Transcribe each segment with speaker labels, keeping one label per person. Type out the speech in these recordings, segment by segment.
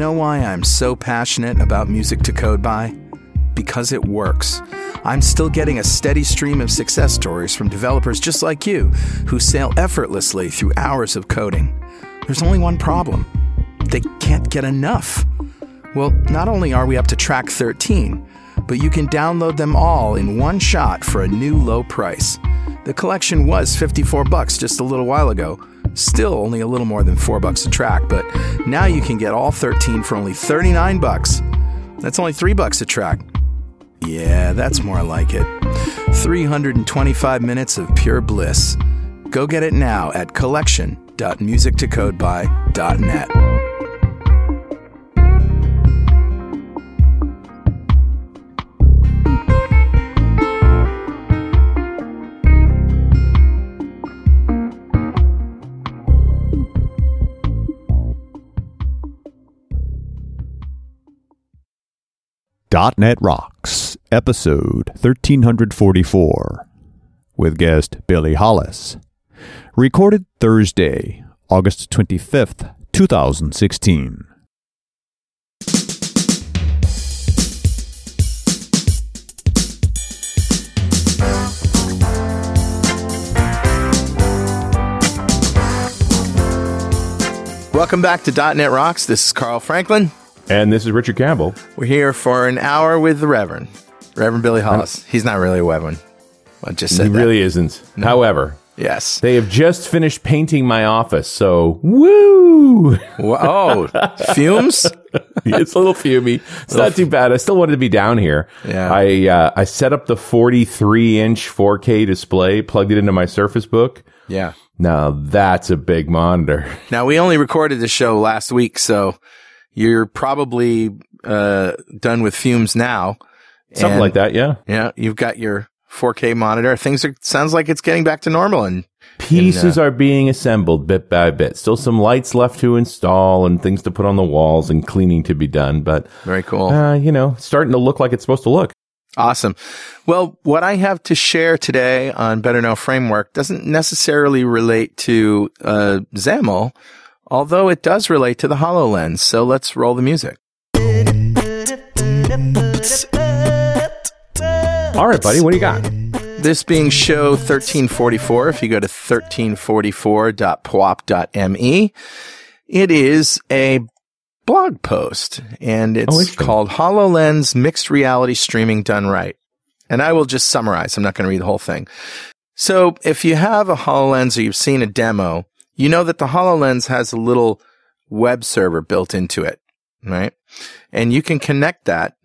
Speaker 1: Know why I'm so passionate about music to code by? Because it works. I'm still getting a steady stream of success stories from developers just like you who sail effortlessly through hours of coding. There's only one problem they can't get enough. Well, not only are we up to track 13, but you can download them all in one shot for a new low price. The collection was 54 bucks just a little while ago. Still only a little more than 4 bucks a track, but now you can get all 13 for only 39 bucks. That's only 3 bucks a track. Yeah, that's more like it. 325 minutes of pure bliss. Go get it now at collection.musictocodeby.net.
Speaker 2: .NET Rocks, episode 1344, with guest Billy Hollis. Recorded Thursday, August 25th, 2016.
Speaker 1: Welcome back to .NET Rocks. This is Carl Franklin.
Speaker 3: And this is Richard Campbell.
Speaker 1: We're here for an hour with the Reverend, Reverend Billy Hollis. He's not really a Reverend. I just said
Speaker 3: he
Speaker 1: that.
Speaker 3: really isn't. However,
Speaker 1: Yes.
Speaker 3: they have just finished painting my office, so woo!
Speaker 1: Wha- Oh, fumes?
Speaker 3: it's a little fumey. It's not too bad. I still wanted to be down here.
Speaker 1: Yeah.
Speaker 3: I uh, I set up the 43 inch 4K display, plugged it into my Surface Book.
Speaker 1: Yeah.
Speaker 3: Now that's a big monitor.
Speaker 1: Now we only recorded the show last week, so you're probably uh, done with fumes now.
Speaker 3: Something
Speaker 1: And,
Speaker 3: like that, yeah.
Speaker 1: Yeah, you've got your 4K monitor. Things are sounds like it's getting back to normal, and
Speaker 3: Pieces are being assembled bit by bit. Still some lights left to install and things to put on the walls and cleaning to be done, but
Speaker 1: very cool.
Speaker 3: uh, you know, starting to look like it's supposed to look.
Speaker 1: Awesome. Well, what I have to share today on Better Know Framework doesn't necessarily relate to uh, XAML, although it does relate to the HoloLens. So let's roll the music.
Speaker 3: All right, buddy, what do you got?
Speaker 1: This being show 1344, if you go to 1344.pwop.me, it is a blog post and it's
Speaker 3: Oh,
Speaker 1: called HoloLens Mixed Reality Streaming Done Right. And I will just summarize. I'm not going to read the whole thing. So if you have a HoloLens or you've seen a demo, you know that the HoloLens has a little web server built into it, right? And you can connect that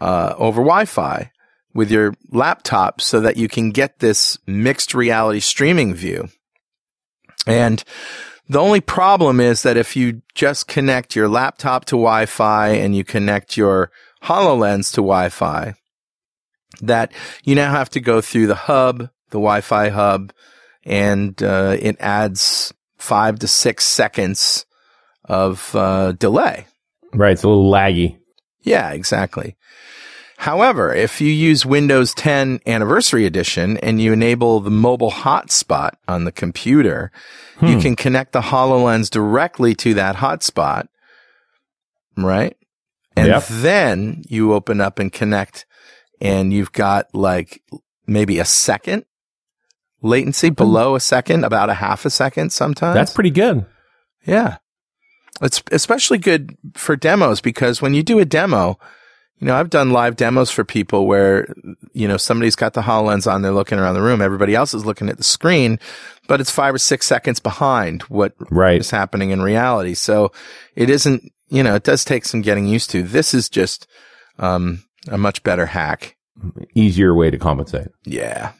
Speaker 1: uh, over Wi-Fi with your laptop so that you can get this mixed reality streaming view. And the only problem is that if you just connect your laptop to Wi-Fi and you connect your HoloLens to Wi-Fi, that you now have to go through the hub, the Wi-Fi hub, and uh, it adds five to six seconds of uh, delay.
Speaker 3: Right, it's a little laggy.
Speaker 1: Yeah, exactly. However, if you use Windows 10 Anniversary Edition and you enable the mobile hotspot on the computer, you can connect the HoloLens directly to that hotspot, right? And
Speaker 3: Yep.
Speaker 1: then you open up and connect and you've got like maybe a second latency below a second, about a half a second sometimes.
Speaker 3: That's pretty good.
Speaker 1: Yeah. It's especially good for demos because when you do a demo, you know, I've done live demos for people where, you know, somebody's got the HoloLens on, they're looking around the room. Everybody else is looking at the screen, but it's five or six seconds behind what
Speaker 3: Right.
Speaker 1: is happening in reality. So it isn't, you know, it does take some getting used to. This is just, um, a much better hack.
Speaker 3: Easier way to compensate.
Speaker 1: Yeah.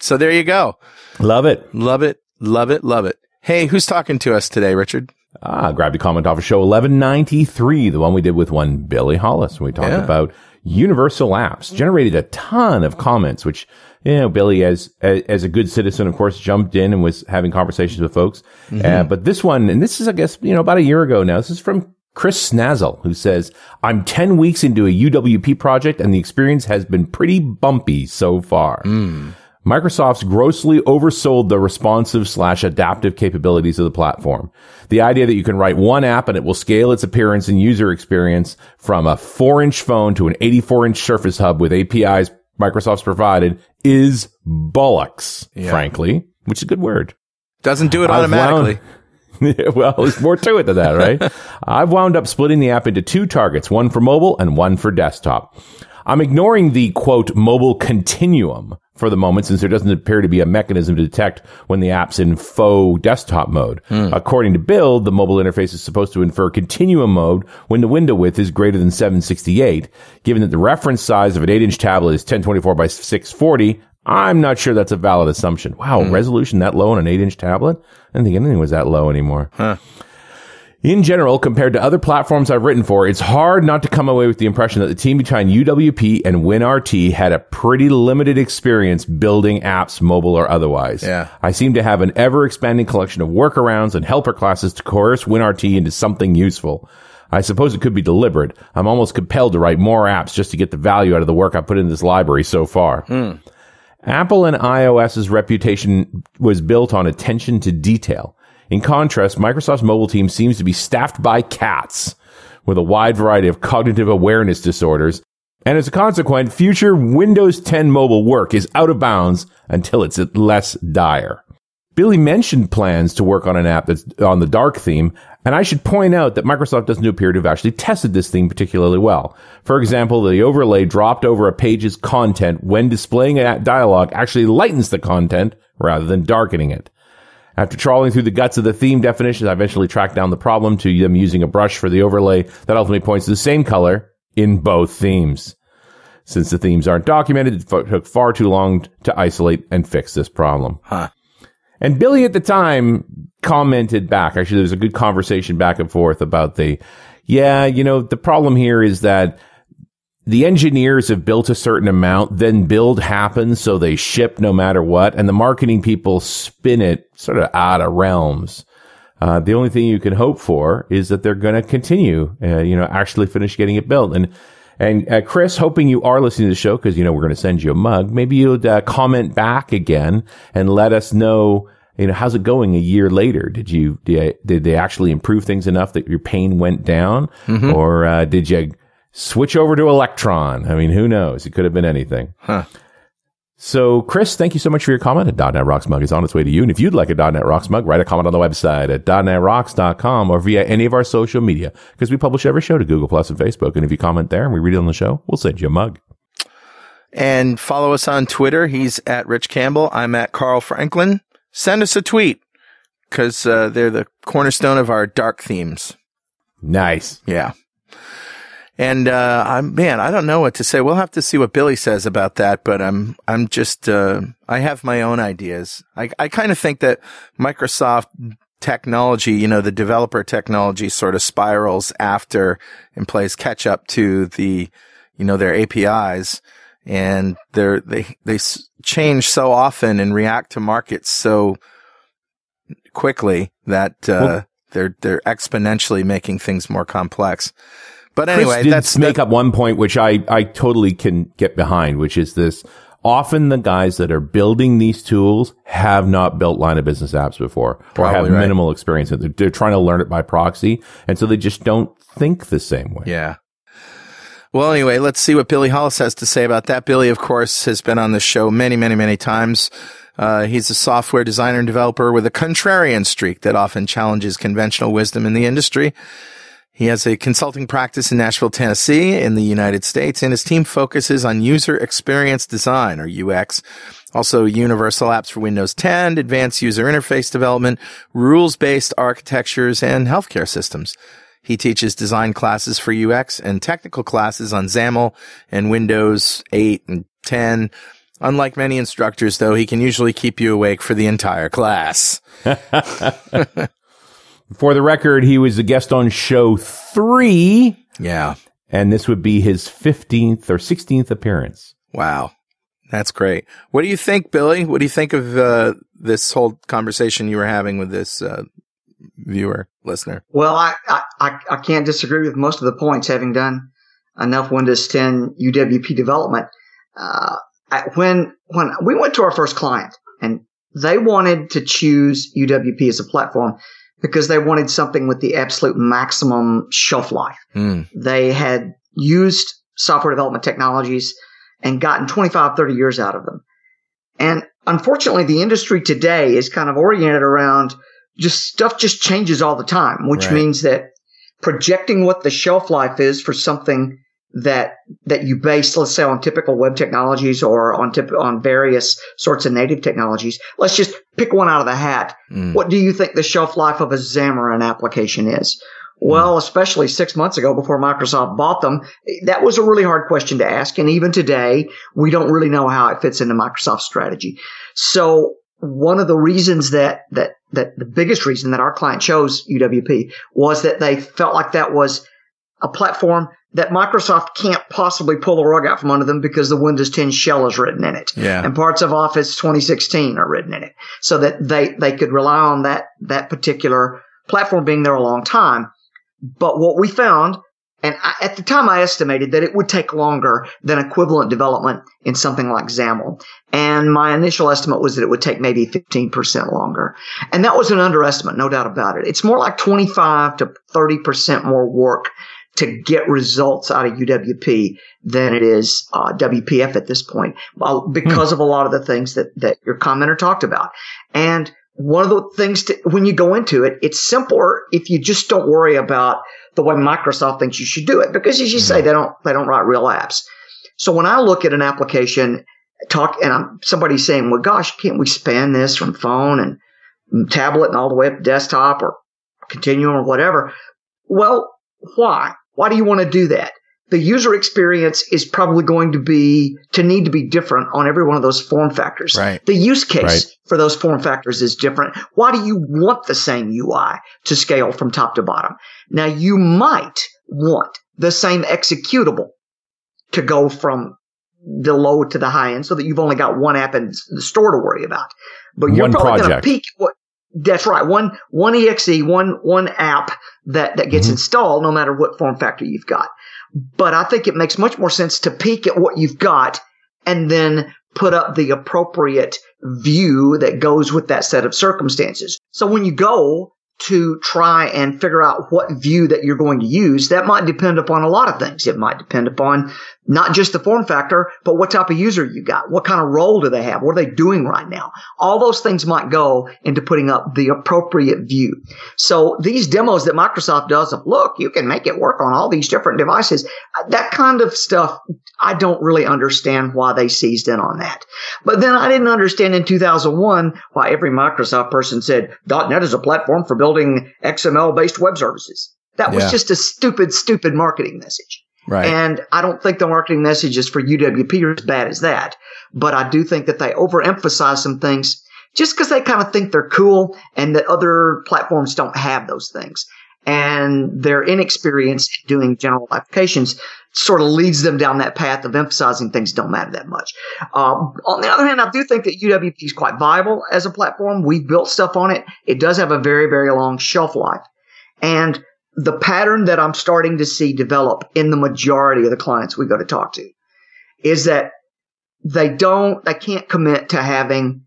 Speaker 1: So there you go.
Speaker 3: Love it.
Speaker 1: Love it. Love it. Love it. Hey, who's talking to us today, Richard?
Speaker 3: Ah, grabbed a comment off of show 1193, the one we did with one Billy Hollis. We talked
Speaker 1: Yeah.
Speaker 3: about universal apps, generated a ton of comments, which, you know, Billy, as, as, as a good citizen, of course, jumped in and was having conversations with folks. Uh, but this one, and this is, I guess, you know, about a year ago now, this is from Chris Snazzle, who says, I'm 10 weeks into a UWP project and the experience has been pretty bumpy so far. Microsoft's grossly oversold the responsive slash adaptive capabilities of the platform. The idea that you can write one app and it will scale its appearance and user experience from a four inch phone to an 84 inch Surface Hub with APIs Microsoft's provided is bollocks, yeah. frankly, which is a good word.
Speaker 1: Doesn't do it automatically.
Speaker 3: well, there's more to it than that, right? I've wound up splitting the app into two targets, one for mobile and one for desktop. I'm ignoring the quote mobile continuum for the moment since there doesn't appear to be a mechanism to detect when the app's in faux desktop mode. Hmm. According to Build, the mobile interface is supposed to infer continuum mode when the window width is greater than 768. Given that the reference size of an 8 inch tablet is 1024 by 640, I'm not sure that's a valid assumption. Wow, hmm. resolution that low on an 8 inch tablet? I didn't think anything was that low anymore. Huh. In general, compared to other platforms I've written for, it's hard not to come away with the impression that the team behind UWP and WinRT had a pretty limited experience building apps, mobile or otherwise.
Speaker 1: Yeah.
Speaker 3: I seem to have an ever expanding collection of workarounds and helper classes to coerce WinRT into something useful. I suppose it could be deliberate. I'm almost compelled to write more apps just to get the value out of the work I put in this library so far. Hmm. Apple and iOS's reputation was built on attention to detail. In contrast, Microsoft's mobile team seems to be staffed by cats with a wide variety of cognitive awareness disorders. And as a consequence, future Windows 10 mobile work is out of bounds until it's less dire. Billy mentioned plans to work on an app that's on the dark theme, and I should point out that Microsoft doesn't appear to have actually tested this theme particularly well. For example, the overlay dropped over a page's content when displaying a dialogue actually lightens the content rather than darkening it. After trawling through the guts of the theme definitions, I eventually tracked down the problem to them using a brush for the overlay that ultimately points to the same color in both themes. Since the themes aren't documented, it took far too long to isolate and fix this problem.
Speaker 1: Huh.
Speaker 3: And Billy at the time commented back. Actually, there was a good conversation back and forth about the, yeah, you know, the problem here is that the engineers have built a certain amount, then build happens, so they ship no matter what, and the marketing people spin it sort of out of realms. Uh, the only thing you can hope for is that they're going to continue, uh, you know, actually finish getting it built. And and uh, Chris, hoping you are listening to the show because you know we're going to send you a mug. Maybe you'd uh, comment back again and let us know. You know, how's it going a year later? Did you did, did they actually improve things enough that your pain went down, mm-hmm. or uh, did you switch over to Electron? I mean, who knows? It could have been anything.
Speaker 1: Huh.
Speaker 3: So, Chris, thank you so much for your comment. A .NET Rocks mug is on its way to you. And if you'd like a .NET Rocks mug, write a comment on the website at .NETRocks.com or via any of our social media because we publish every show to Google Plus and Facebook. And if you comment there and we read it on the show, we'll send you a mug.
Speaker 1: And follow us on Twitter. He's at Rich Campbell. I'm at Carl Franklin. Send us a tweet because uh, they're the cornerstone of our dark themes.
Speaker 3: Nice.
Speaker 1: Yeah. And uh, I'm man, I don't know what to say. We'll have to see what Billy says about that. But I'm I'm just uh, I have my own ideas. I I kind of think that Microsoft technology, you know, the developer technology sort of spirals after and plays catch up to the you know their APIs, and they're they they change so often and react to markets so quickly that uh, well, they're they're exponentially making things more complex. But anyway,
Speaker 3: Chris
Speaker 1: that's
Speaker 3: make up one point which I, I totally can get behind, which is this. Often the guys that are building these tools have not built line of business apps before or have right. minimal experience. They're, they're trying to learn it by proxy. And so they just don't think the same way.
Speaker 1: Yeah. Well, anyway, let's see what Billy Hollis has to say about that. Billy, of course, has been on the show many, many, many times. Uh, he's a software designer and developer with a contrarian streak that often challenges conventional wisdom in the industry. He has a consulting practice in Nashville, Tennessee in the United States, and his team focuses on user experience design or UX. Also universal apps for Windows 10, advanced user interface development, rules-based architectures, and healthcare systems. He teaches design classes for UX and technical classes on XAML and Windows 8 and 10. Unlike many instructors, though, he can usually keep you awake for the entire class.
Speaker 3: For the record, he was a guest on show three.
Speaker 1: Yeah.
Speaker 3: And this would be his 15th or 16th appearance.
Speaker 1: Wow. That's great. What do you think, Billy? What do you think of uh, this whole conversation you were having with this uh, viewer, listener?
Speaker 4: Well, I, I, I can't disagree with most of the points, having done enough Windows 10 UWP development. Uh, when when we went to our first client and they wanted to choose UWP as a platform because they wanted something with the absolute maximum shelf life. Mm. They had used software development technologies and gotten 25, 30 years out of them. And unfortunately, the industry today is kind of oriented around just stuff just changes all the time, which right. means that projecting what the shelf life is for something that that you base, let's say, on typical web technologies or on tip, on various sorts of native technologies. Let's just pick one out of the hat. Mm. What do you think the shelf life of a Xamarin application is? Well, mm. especially six months ago before Microsoft bought them, that was a really hard question to ask. And even today, we don't really know how it fits into Microsoft's strategy. So one of the reasons that, that, that the biggest reason that our client chose UWP was that they felt like that was a platform that Microsoft can't possibly pull the rug out from under them because the Windows 10 shell is written in it.
Speaker 1: Yeah.
Speaker 4: And parts of Office 2016 are written in it. So that they, they could rely on that, that particular platform being there a long time. But what we found, and I, at the time I estimated that it would take longer than equivalent development in something like XAML. And my initial estimate was that it would take maybe 15% longer. And that was an underestimate, no doubt about it. It's more like 25 to 30% more work to get results out of UWP than it is uh, WPF at this point, well, because hmm. of a lot of the things that that your commenter talked about. And one of the things to, when you go into it, it's simpler if you just don't worry about the way Microsoft thinks you should do it, because as you say, hmm. they don't they don't write real apps. So when I look at an application, talk and I'm somebody saying, "Well, gosh, can't we span this from phone and tablet and all the way up to desktop or continuum or whatever?" Well, why? Why do you want to do that? The user experience is probably going to be to need to be different on every one of those form factors.
Speaker 1: Right.
Speaker 4: The use case right. for those form factors is different. Why do you want the same UI to scale from top to bottom? Now you might want the same executable to go from the low to the high end so that you've only got one app in the store to worry about. But you're one probably going to peak what that's right. One, one exe, one, one app that, that gets mm-hmm. installed no matter what form factor you've got. But I think it makes much more sense to peek at what you've got and then put up the appropriate view that goes with that set of circumstances. So when you go to try and figure out what view that you're going to use, that might depend upon a lot of things. It might depend upon not just the form factor, but what type of user you got. What kind of role do they have? What are they doing right now? All those things might go into putting up the appropriate view. So these demos that Microsoft does of, look, you can make it work on all these different devices. Uh, that kind of stuff, I don't really understand why they seized in on that. But then I didn't understand in 2001 why every Microsoft person said .NET is a platform for building XML based web services. That was yeah. just a stupid, stupid marketing message.
Speaker 1: Right.
Speaker 4: And I don't think the marketing messages for UWP are as bad as that. But I do think that they overemphasize some things just because they kind of think they're cool and that other platforms don't have those things. And their inexperience doing general applications sort of leads them down that path of emphasizing things don't matter that much. Um, on the other hand, I do think that UWP is quite viable as a platform. We've built stuff on it. It does have a very, very long shelf life. And the pattern that I'm starting to see develop in the majority of the clients we go to talk to is that they don't, they can't commit to having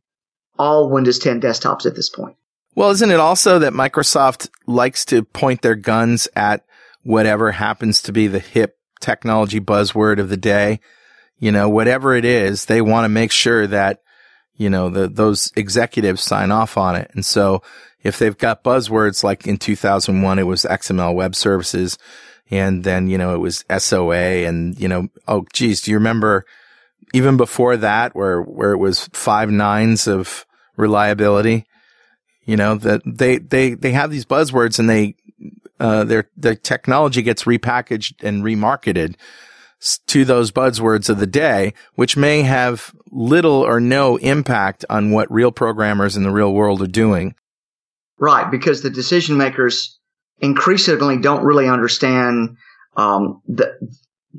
Speaker 4: all Windows 10 desktops at this point.
Speaker 1: Well, isn't it also that Microsoft likes to point their guns at whatever happens to be the hip technology buzzword of the day? You know, whatever it is, they want to make sure that, you know, the, those executives sign off on it. And so if they've got buzzwords like in 2001, it was XML web services. And then, you know, it was SOA and, you know, oh, geez, do you remember even before that where, where it was five nines of reliability? You know, that they, they, they have these buzzwords and they, uh, their, their technology gets repackaged and remarketed to those buzzwords of the day, which may have little or no impact on what real programmers in the real world are doing.
Speaker 4: Right, because the decision makers increasingly don't really understand um, the,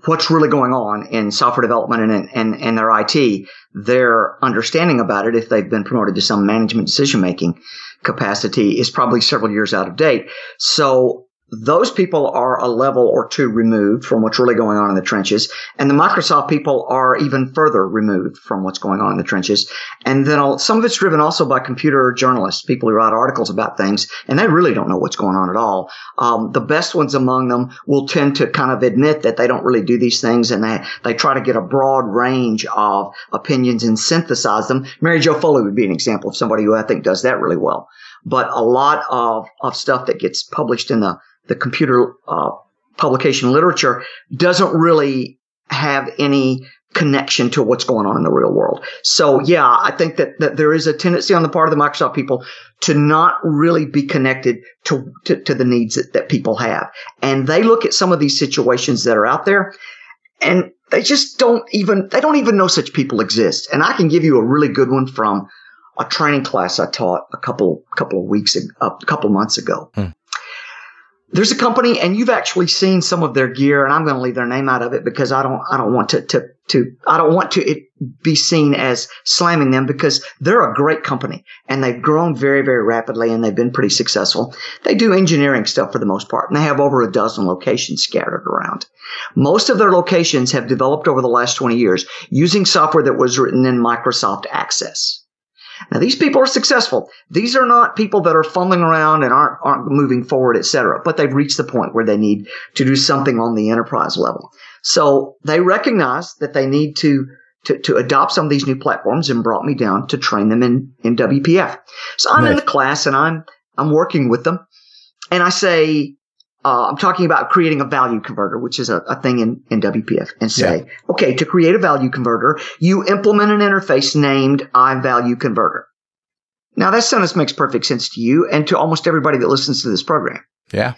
Speaker 4: what's really going on in software development and, and, and their IT. Their understanding about it, if they've been promoted to some management decision making capacity, is probably several years out of date. So those people are a level or two removed from what's really going on in the trenches. And the Microsoft people are even further removed from what's going on in the trenches. And then some of it's driven also by computer journalists, people who write articles about things, and they really don't know what's going on at all. Um, the best ones among them will tend to kind of admit that they don't really do these things and they, they try to get a broad range of opinions and synthesize them. Mary Jo Foley would be an example of somebody who I think does that really well. But a lot of, of stuff that gets published in the the computer uh, publication literature doesn't really have any connection to what's going on in the real world. So yeah, I think that, that there is a tendency on the part of the Microsoft people to not really be connected to, to, to the needs that, that people have. And they look at some of these situations that are out there and they just don't even, they don't even know such people exist. And I can give you a really good one from a training class I taught a couple, couple of weeks, a couple months ago. Hmm there's a company and you've actually seen some of their gear and I'm going to leave their name out of it because I don't, I don't want to, to, to, I don't want to be seen as slamming them because they're a great company and they've grown very, very rapidly and they've been pretty successful. They do engineering stuff for the most part and they have over a dozen locations scattered around. Most of their locations have developed over the last 20 years using software that was written in Microsoft Access. Now these people are successful. These are not people that are fumbling around and aren't aren't moving forward, etc. But they've reached the point where they need to do something on the enterprise level. So they recognize that they need to to, to adopt some of these new platforms and brought me down to train them in, in WPF. So I'm nice. in the class and I'm I'm working with them. And I say, uh, I'm talking about creating a value converter, which is a, a thing in, in WPF and say, yeah. okay, to create a value converter, you implement an interface named iValue converter. Now that sentence makes perfect sense to you and to almost everybody that listens to this program.
Speaker 1: Yeah.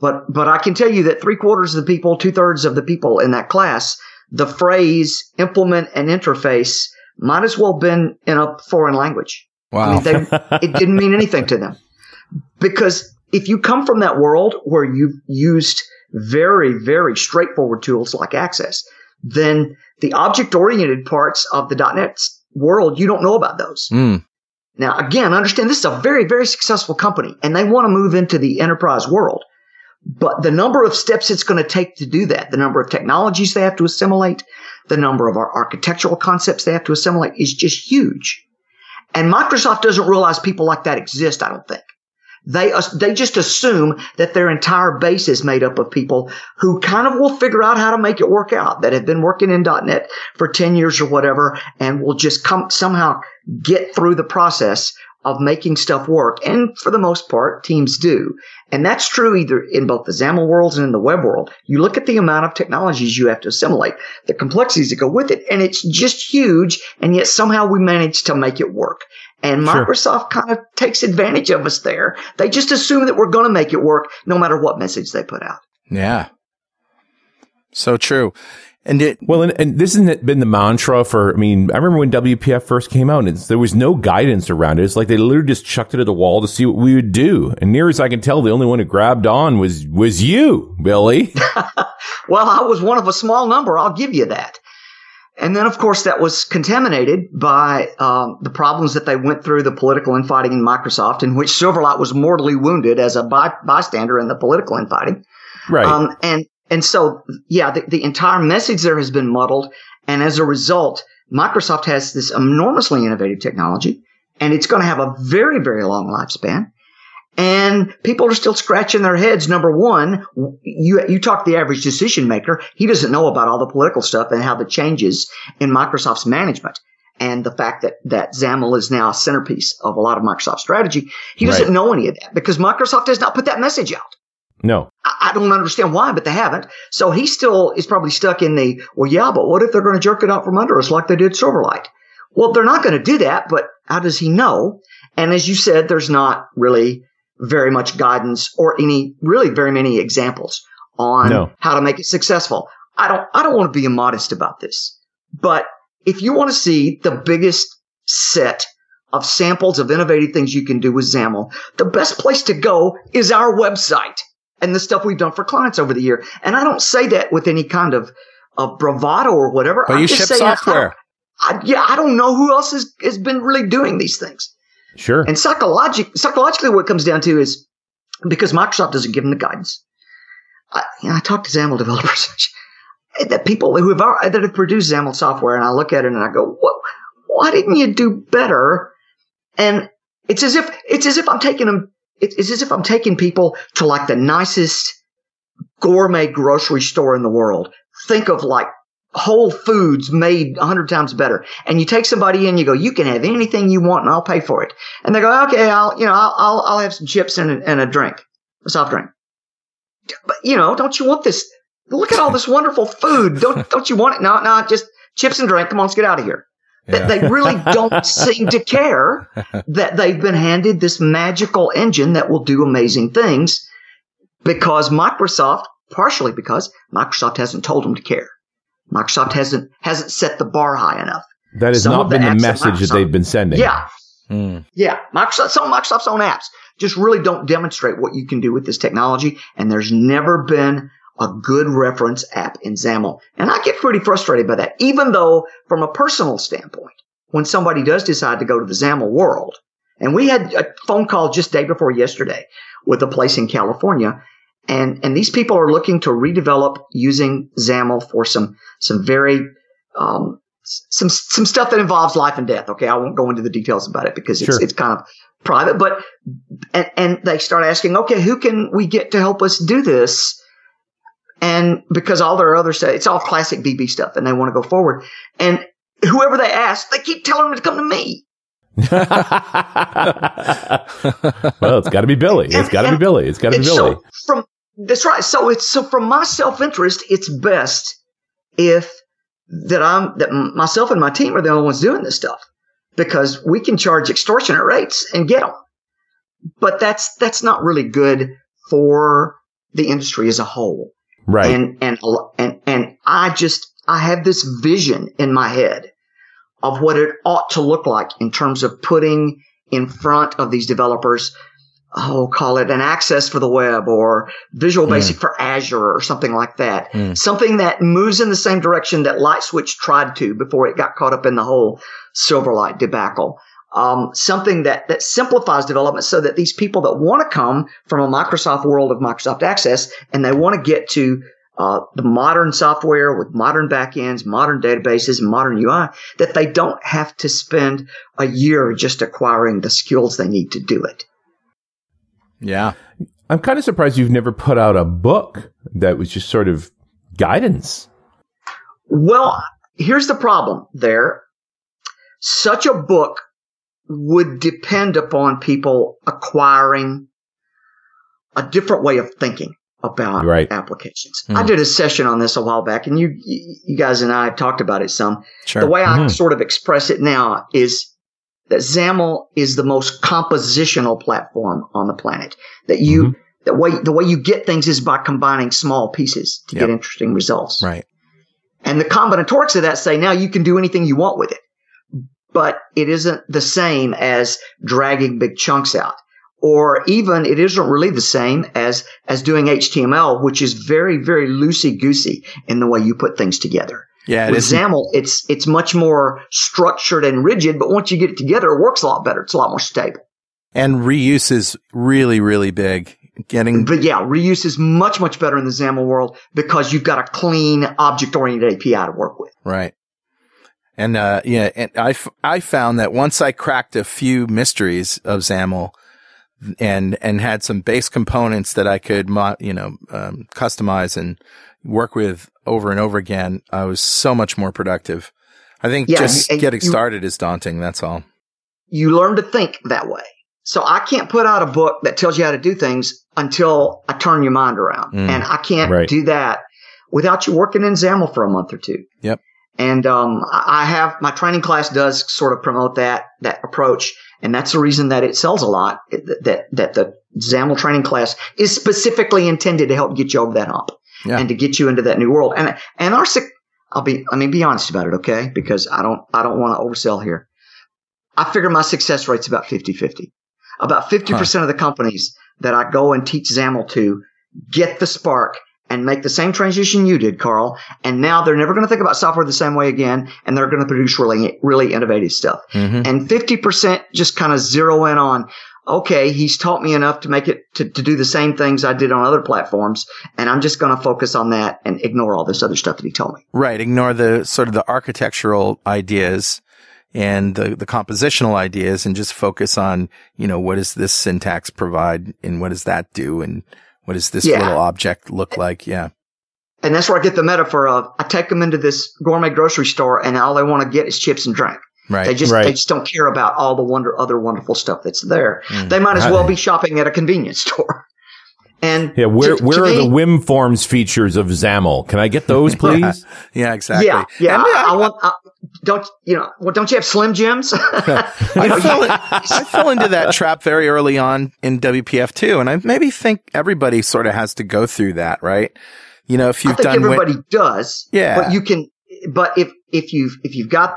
Speaker 4: But, but I can tell you that three quarters of the people, two thirds of the people in that class, the phrase implement an interface might as well been in a foreign language.
Speaker 1: Wow. I mean,
Speaker 4: they, it didn't mean anything to them because if you come from that world where you've used very, very straightforward tools like Access, then the object oriented parts of the .NET world, you don't know about those. Mm. Now, again, understand this is a very, very successful company and they want to move into the enterprise world. But the number of steps it's going to take to do that, the number of technologies they have to assimilate, the number of our architectural concepts they have to assimilate is just huge. And Microsoft doesn't realize people like that exist, I don't think. They, they just assume that their entire base is made up of people who kind of will figure out how to make it work out that have been working in .NET for 10 years or whatever and will just come somehow get through the process of making stuff work. And for the most part, teams do. And that's true either in both the XAML worlds and in the web world. You look at the amount of technologies you have to assimilate, the complexities that go with it, and it's just huge. And yet somehow we manage to make it work. And Microsoft sure. kind of takes advantage of us there. They just assume that we're going to make it work no matter what message they put out.
Speaker 1: Yeah. So true. And it,
Speaker 3: well, and, and this hasn't been the mantra for, I mean, I remember when WPF first came out and there was no guidance around it. It's like they literally just chucked it at the wall to see what we would do. And near as I can tell, the only one who grabbed on was, was you, Billy.
Speaker 4: well, I was one of a small number. I'll give you that. And then, of course, that was contaminated by um, the problems that they went through, the political infighting in Microsoft, in which Silverlight was mortally wounded as a by- bystander in the political infighting.
Speaker 3: Right. Um,
Speaker 4: and and so, yeah, the, the entire message there has been muddled, and as a result, Microsoft has this enormously innovative technology, and it's going to have a very, very long lifespan. And people are still scratching their heads. Number one, you, you talk to the average decision maker. He doesn't know about all the political stuff and how the changes in Microsoft's management and the fact that, that XAML is now a centerpiece of a lot of Microsoft strategy. He doesn't right. know any of that because Microsoft has not put that message out.
Speaker 3: No.
Speaker 4: I, I don't understand why, but they haven't. So he still is probably stuck in the, well, yeah, but what if they're going to jerk it out from under us like they did Silverlight? Well, they're not going to do that, but how does he know? And as you said, there's not really very much guidance or any really very many examples on no. how to make it successful. I don't, I don't want to be immodest about this, but if you want to see the biggest set of samples of innovative things you can do with XAML, the best place to go is our website and the stuff we've done for clients over the year. And I don't say that with any kind of, of bravado or whatever.
Speaker 1: But I'm you ship software.
Speaker 4: I, I, yeah, I don't know who else has, has been really doing these things.
Speaker 3: Sure.
Speaker 4: And psychologic, psychologically, what it comes down to is because Microsoft doesn't give them the guidance, I, you know, I talk to XAML developers, that people who have that have produced XAML software, and I look at it and I go, "What? Why didn't you do better?" And it's as if it's as if I'm taking them. It's as if I'm taking people to like the nicest gourmet grocery store in the world. Think of like Whole Foods made a hundred times better. And you take somebody in, you go, you can have anything you want and I'll pay for it. And they go, okay, I'll, you know, I'll, I'll, I'll have some chips and a, and a drink, a soft drink. But, you know, don't you want this? Look at all this wonderful food. Don't, don't you want it? No, no, just chips and drink. Come on, let's get out of here. Yeah. They really don't seem to care that they've been handed this magical engine that will do amazing things because Microsoft, partially because Microsoft hasn't told them to care. Microsoft hasn't hasn't set the bar high enough.
Speaker 3: That has some not been the, the message that, that, they've been sending.
Speaker 4: Yeah. Mm. Yeah. Microsoft, some of Microsoft's own apps just really don't demonstrate what you can do with this technology. And there's never been a good reference app in XAML. And I get pretty frustrated by that, even though from a personal standpoint, when somebody does decide to go to the XAML world, and we had a phone call just day before yesterday with a place in California and, and these people are looking to redevelop using XAML for some, some very, um, some, some stuff that involves life and death. Okay. I won't go into the details about it because it's, sure. it's kind of private, but, and, and they start asking, okay, who can we get to help us do this? And because all their other stuff, it's all classic VB stuff and they want to go forward. And whoever they ask, they keep telling them to come to me.
Speaker 3: well, it's got to be Billy. It's got to be Billy. It's got to be Billy.
Speaker 4: So from that's right. So it's so from my self interest, it's best if that I'm that myself and my team are the only ones doing this stuff because we can charge extortionate rates and get them. But that's that's not really good for the industry as a whole.
Speaker 3: Right.
Speaker 4: And and and and I just I have this vision in my head of what it ought to look like in terms of putting in front of these developers oh, call it an access for the web or Visual mm. Basic for Azure or something like that. Mm. Something that moves in the same direction that LightSwitch tried to before it got caught up in the whole Silverlight debacle. Um, something that, that simplifies development so that these people that want to come from a Microsoft world of Microsoft Access and they want to get to uh, the modern software with modern backends, modern databases, modern UI, that they don't have to spend a year just acquiring the skills they need to do it.
Speaker 1: Yeah.
Speaker 3: I'm kind of surprised you've never put out a book that was just sort of guidance.
Speaker 4: Well, here's the problem there. Such a book would depend upon people acquiring a different way of thinking about right. applications. Mm. I did a session on this a while back and you, you guys and I have talked about it some. Sure. The way mm-hmm. I sort of express it now is that XAML is the most compositional platform on the planet. That you, mm-hmm. the way, the way you get things is by combining small pieces to yep. get interesting results.
Speaker 1: Right.
Speaker 4: And the combinatorics of that say now you can do anything you want with it, but it isn't the same as dragging big chunks out. Or even it isn't really the same as, as doing HTML, which is very, very loosey goosey in the way you put things together.
Speaker 1: Yeah,
Speaker 4: it with XAML, it's it's much more structured and rigid, but once you get it together, it works a lot better. It's a lot more stable.
Speaker 1: And reuse is really, really big. Getting,
Speaker 4: but yeah, reuse is much, much better in the XAML world because you've got a clean object oriented API to work with.
Speaker 1: Right. And, uh, yeah, and I, f- I found that once I cracked a few mysteries of XAML and, and had some base components that I could, you know, um, customize and work with over and over again, I was so much more productive. I think yeah, just getting you, started is daunting. That's all.
Speaker 4: You learn to think that way. So I can't put out a book that tells you how to do things until I turn your mind around. Mm, and I can't right. do that without you working in XAML for a month or two.
Speaker 1: Yep.
Speaker 4: And um, I have my training class does sort of promote that that approach, and that's the reason that it sells a lot. That that the XAML training class is specifically intended to help get you over that hump yeah. and to get you into that new world. And and our I'll be I mean be honest about it, okay? Because I don't I don't want to oversell here. I figure my success rate's about 50-50. About 50% huh. of the companies that I go and teach XAML to get the spark and make the same transition you did, Carl. And now they're never going to think about software the same way again. And they're going to produce really, really innovative stuff. Mm-hmm. And 50% just kind of zero in on, okay, he's taught me enough to make it to, to do the same things I did on other platforms. And I'm just going to focus on that and ignore all this other stuff that he told me.
Speaker 1: Right. Ignore the sort of the architectural ideas and the, the compositional ideas and just focus on, you know, what does this syntax provide and what does that do? And what does this
Speaker 4: Yeah.
Speaker 1: little object look like? Yeah.
Speaker 4: And that's where I get the metaphor of I take them into this gourmet grocery store and all they want to get is chips and drink. They just
Speaker 3: Right.
Speaker 4: they just don't care about all the wonder other wonderful stuff that's there.
Speaker 1: Mm.
Speaker 4: They might as well be shopping at a convenience store. And
Speaker 3: Yeah, where
Speaker 4: to-
Speaker 3: where
Speaker 4: to
Speaker 3: are the
Speaker 4: me-
Speaker 3: Win Forms features of XAML? Can I get those, please?
Speaker 1: Yeah, exactly.
Speaker 4: Yeah, yeah.
Speaker 1: And
Speaker 4: I, I want. I, don't you know? Well, don't you have Slim Jims?
Speaker 1: I fell, in, I fell into that trap very early on in WPF too, and I maybe think everybody sort of has to go through that, right? You know, if you've
Speaker 4: think
Speaker 1: done, win-
Speaker 4: everybody does.
Speaker 1: Yeah.
Speaker 4: But you can. But if if you've if you've got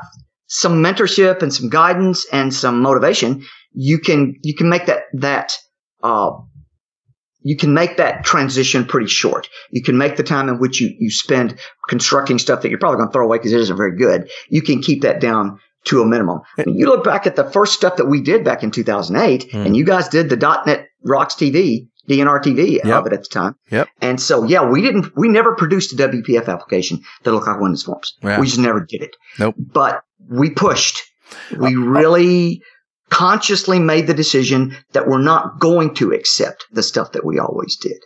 Speaker 4: some mentorship and some guidance and some motivation, you can you can make that that uh, you can make that transition pretty short. You can make the time in which you you spend constructing stuff that you're probably going to throw away because it isn't very good. You can keep that down to a minimum. I mean, you look back at the first stuff that we did back in 2008,
Speaker 1: Hmm.
Speaker 4: and you guys did the .NET Rocks TV, DNR TV
Speaker 1: Yep.
Speaker 4: of it at the time.
Speaker 1: Yep.
Speaker 4: And so, yeah, we didn't, we never produced a WPF application that looked like Windows Forms.
Speaker 1: Yeah.
Speaker 4: We just never did it.
Speaker 1: Nope.
Speaker 4: But we pushed. We uh, really consciously made the decision that we're not going to accept the stuff that we always did.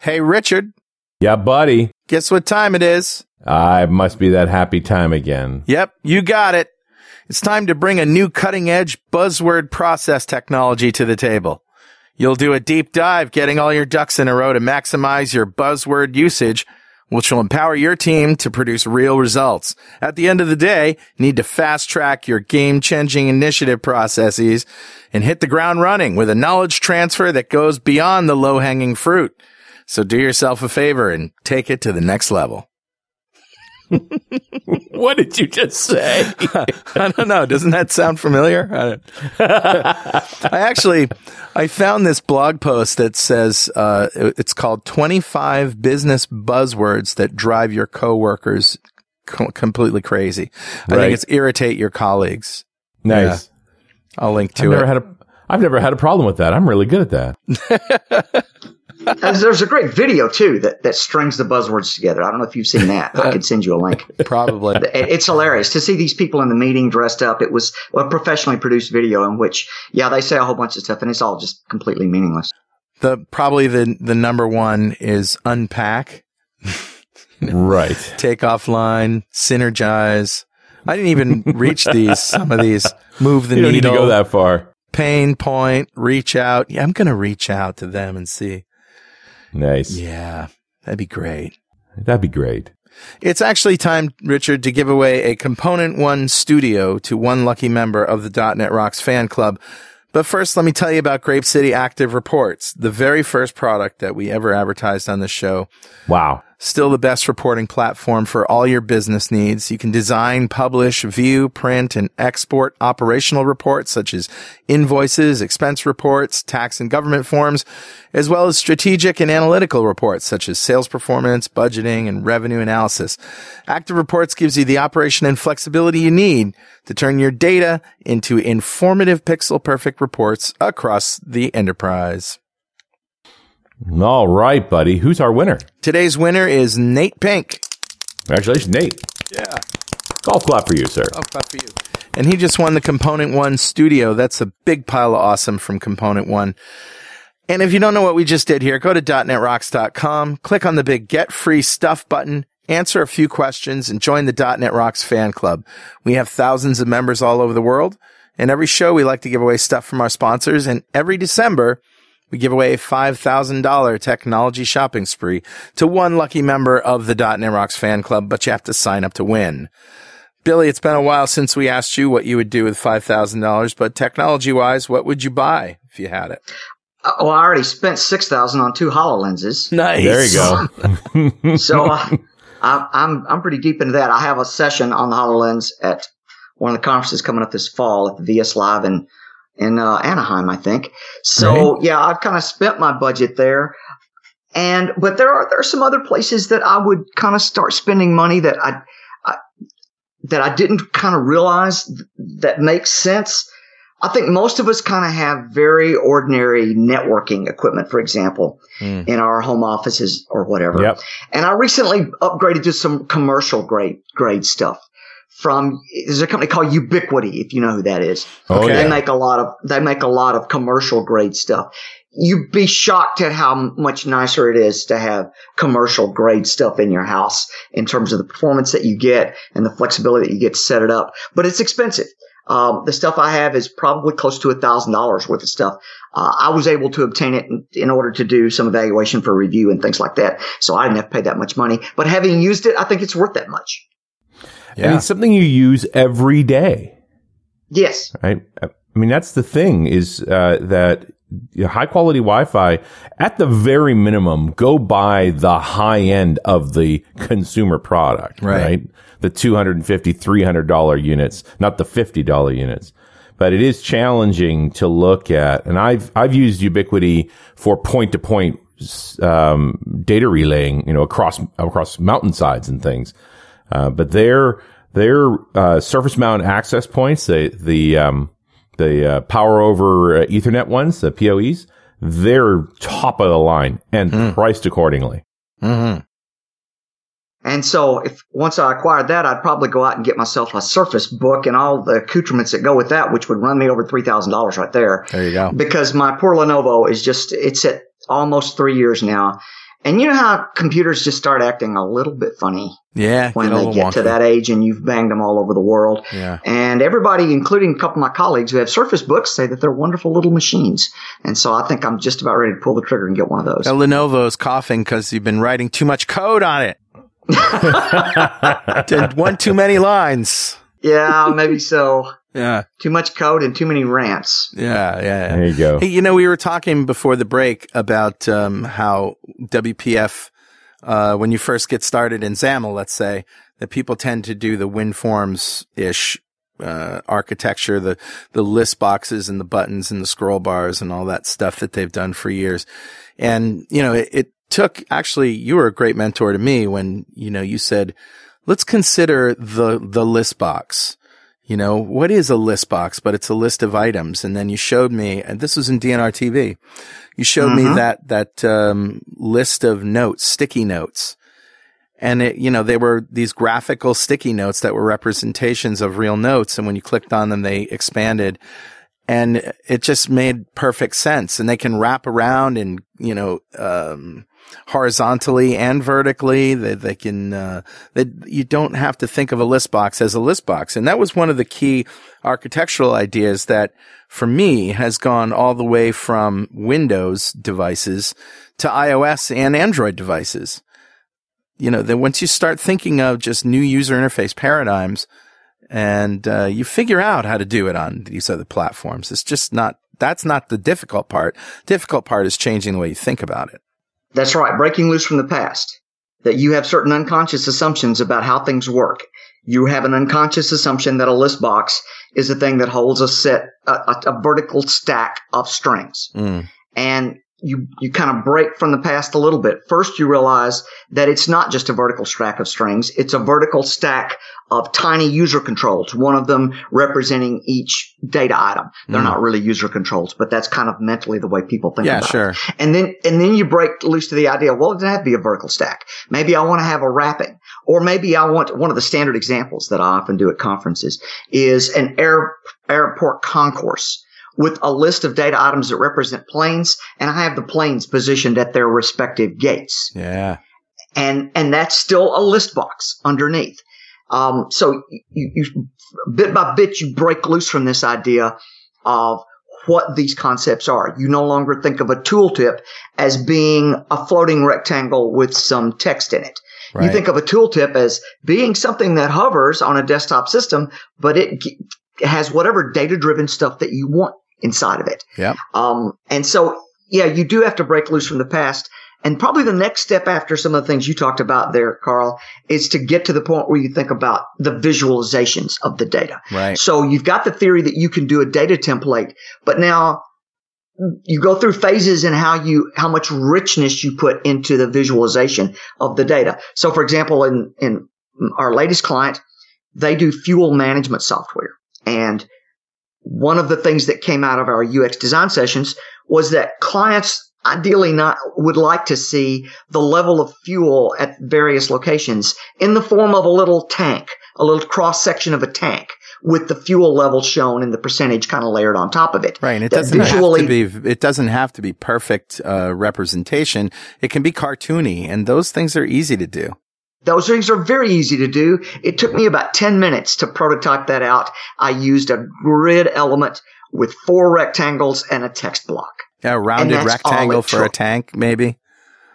Speaker 1: hey Richard,
Speaker 3: yeah, buddy.
Speaker 1: guess what time it is?
Speaker 3: Ah, I must be that happy time again.
Speaker 1: Yep, you got it. It's time to bring a new cutting edge buzzword process technology to the table. You'll do a deep dive getting all your ducks in a row to maximize your buzzword usage, which will empower your team to produce real results. At the end of the day, need to fast track your game changing initiative processes and hit the ground running with a knowledge transfer that goes beyond the low hanging fruit. So do yourself a favor and take it to the next level.
Speaker 3: What did you just say?
Speaker 1: I don't know. Doesn't that sound familiar? I, I actually, I found this blog post that says uh, it's called "25 Business Buzzwords That Drive Your Coworkers Co- Completely Crazy." I
Speaker 3: Right.
Speaker 1: think it's irritate your colleagues.
Speaker 3: nice.
Speaker 1: I'll link
Speaker 3: I've
Speaker 1: to
Speaker 3: never
Speaker 1: it.
Speaker 3: had a I've never had a problem with that. I'm really good at that.
Speaker 4: And there's a great video too that, that strings the buzzwords together. I don't know if you've seen that. I could send you a link.
Speaker 1: Probably.
Speaker 4: It's hilarious to see these people in the meeting dressed up. It was a professionally produced video in which, yeah, they say a whole bunch of stuff and it's all just completely meaningless.
Speaker 1: the probably the the number one is unpack,
Speaker 3: right.
Speaker 1: take offline, synergize. I didn't even reach these. Some of these move the
Speaker 3: You don't need to go that far.
Speaker 1: pain point, reach out. Yeah, I'm going to reach out to them and see.
Speaker 3: Nice.
Speaker 1: Yeah, that'd be great.
Speaker 3: That'd be great.
Speaker 1: It's actually time, Richard, to give away a Component One studio to one lucky member of the .NET Rocks fan club. But first, let me tell you about Grape City Active Reports, the very first product that we ever advertised on the show.
Speaker 3: Wow.
Speaker 1: Still the best reporting platform for all your business needs. You can design, publish, view, print, and export operational reports such as invoices, expense reports, tax and government forms, as well as strategic and analytical reports such as sales performance, budgeting, and revenue analysis. Active Reports gives you the operation and flexibility you need to turn your data into informative pixel perfect reports across the enterprise.
Speaker 3: All right, buddy. Who's our winner?
Speaker 1: Today's winner is Nate Pink.
Speaker 3: Congratulations, Nate.
Speaker 1: Yeah.
Speaker 3: Golf clap for you, sir.
Speaker 1: Oh, clap for you. And he just won the Component One Studio. That's a big pile of awesome from Component One. And if you don't know what we just did here, go to .NETRocks.com, click on the big Get Free Stuff button, answer a few questions, and join the .NET Rocks fan club. We have thousands of members all over the world. And every show we like to give away stuff from our sponsors. And every December, we give away a $5,000 technology shopping spree to one lucky member of the .NET Rocks fan club, but you have to sign up to win. Billy, it's been a while since we asked you what you would do with $5,000, but technology wise, what would you buy if you had it?
Speaker 4: Uh, Well, I already spent six thousand on two HoloLenses.
Speaker 1: Nice.
Speaker 3: There you go.
Speaker 4: So uh, I, I'm I'm pretty deep into that. I have a session on the Hololens at one of the conferences coming up this fall at the VS Live in in uh, Anaheim, I think. So yeah, I've kind of spent my budget there, and but there are there are some other places that I would kind of start spending money that I, I that I didn't kind of realize th- that makes sense. I think most of us kind of have very ordinary networking equipment, for example,
Speaker 1: Mm.
Speaker 4: in our home offices or whatever.
Speaker 3: Yep.
Speaker 4: And I recently upgraded to some commercial grade grade stuff from there's a company called Ubiquiti, if you know who that is.
Speaker 3: Oh,
Speaker 1: Okay.
Speaker 4: They
Speaker 3: yeah.
Speaker 4: make a lot of they make a lot of commercial grade stuff. You'd be shocked at how much nicer it is to have commercial grade stuff in your house in terms of the performance that you get and the flexibility that you get to set it up. But it's expensive. Um, the stuff I have is probably close to a thousand dollars worth of stuff. Uh, I was able to obtain it in, in order to do some evaluation for review and things like that. So I didn't have to pay that much money. But having used it, I think it's worth that much.
Speaker 3: And it's something you use every day,
Speaker 4: Yes.
Speaker 3: right? I mean, that's the thing is uh, that high quality Wi-Fi, at the very minimum, go buy the high end of the consumer product,
Speaker 1: Right.
Speaker 3: right? The $250, $300 units, not the $50 units. But it is challenging to look at, and I've I've used Ubiquiti for point to point um, data relaying, you know, across across mountainsides and things. Uh, but their their uh, surface mount access points, the the um, the uh, power over uh, Ethernet ones, the PoEs, they're top of the line and priced accordingly.
Speaker 1: hmm
Speaker 4: And so if once I acquired that, I'd probably go out and get myself a Surface book and all the accoutrements that go with that, which would run me over $3,000 right there.
Speaker 1: There you go.
Speaker 4: Because my poor Lenovo is just, it's at almost three years now. And you know how computers just start acting a little bit funny
Speaker 1: Yeah.
Speaker 4: when they get to that age and you've banged them all over the world.
Speaker 1: Yeah.
Speaker 4: And everybody, including a couple of my colleagues who have Surface books, say that they're wonderful little machines. And so I think I'm just about ready to pull the trigger and get one of those.
Speaker 1: Now, Lenovo's coughing because you've been writing too much code on it. Did one too many lines.
Speaker 4: Yeah, maybe so.
Speaker 1: Yeah.
Speaker 4: Too much code and too many rants.
Speaker 1: Yeah. Yeah. yeah.
Speaker 3: There you go.
Speaker 1: Hey, you know, we were talking before the break about um, how WPF, uh, when you first get started in XAML, let's say, that people tend to do the WinForms ish uh, architecture, the the list boxes and the buttons and the scroll bars and all that stuff that they've done for years. And you know, it, it took actually you were a great mentor to me when you know you said, let's consider the the list box. You know, what is a list box? But it's a list of items. And then you showed me, and this was in DNR TV. You showed me
Speaker 4: Mhm.
Speaker 1: that, that, um, list of notes, sticky notes. And it, you know, they were these graphical sticky notes that were representations of real notes. And when you clicked on them, they expanded and it just made perfect sense. And they can wrap around and, you know, um, horizontally and vertically. They, they can, uh, you don't have to think of a list box as a list box. And that was one of the key architectural ideas that for me has gone all the way from Windows devices to iOS and Android devices. You know, that once you start thinking of just new user interface paradigms and, uh, you figure out how to do it on these other platforms, it's just not, that's not the difficult part. Difficult part is changing the way you think about it.
Speaker 4: That's right. Breaking loose from the past. That you have certain unconscious assumptions about how things work. You have an unconscious assumption that a list box is a thing that holds a set, a, a, a vertical stack of strings.
Speaker 1: Mm.
Speaker 4: And you, you kind of break from the past a little bit. First, you realize that it's not just a vertical stack of strings. It's a vertical stack of tiny user controls, one of them representing each data item. They're
Speaker 1: Mm.
Speaker 4: not really user controls, but that's kind of mentally the way people think
Speaker 1: Yeah,
Speaker 4: about it.
Speaker 1: sure.
Speaker 4: And then, and then you break loose to the idea, well, it doesn't have to be a vertical stack. Maybe I want to have a wrapping, or maybe I want one of the standard examples that I often do at conferences is an air, airport concourse with a list of data items that represent planes, and I have the planes positioned at their respective gates
Speaker 1: Yeah.
Speaker 4: and and that's still a list box underneath. Um, so you, you bit by bit you break loose from this idea of what these concepts are. You no longer think of a tooltip as being a floating rectangle with some text in it. You think of a tooltip as being something that hovers on a desktop system, but it has whatever data driven stuff that you want inside of it.
Speaker 1: Yep.
Speaker 4: Um, and so, yeah, you do have to break loose from the past. And probably the next step after some of the things you talked about there, Carl, is to get to the point where you think about the visualizations of the data.
Speaker 1: Right.
Speaker 4: So you've got the theory that you can do a data template, but now you go through phases in how you, how much richness you put into the visualization of the data. So for example, in, in our latest client, they do fuel management software and one of the things that came out of our UX design sessions was that clients ideally not would like to see the level of fuel at various locations in the form of a little tank, a little cross section of a tank with the fuel level shown and the percentage kind of layered on top of it.
Speaker 1: Right. And it
Speaker 4: That
Speaker 1: doesn't
Speaker 4: visually-
Speaker 1: have to be, it doesn't have to be perfect, uh, representation. It can be cartoony and those things are easy to do.
Speaker 4: Those things are very easy to do. It took me about 10 minutes to prototype that out. I used a grid element with four rectangles and a text block.
Speaker 1: A rounded rectangle for a tank, maybe.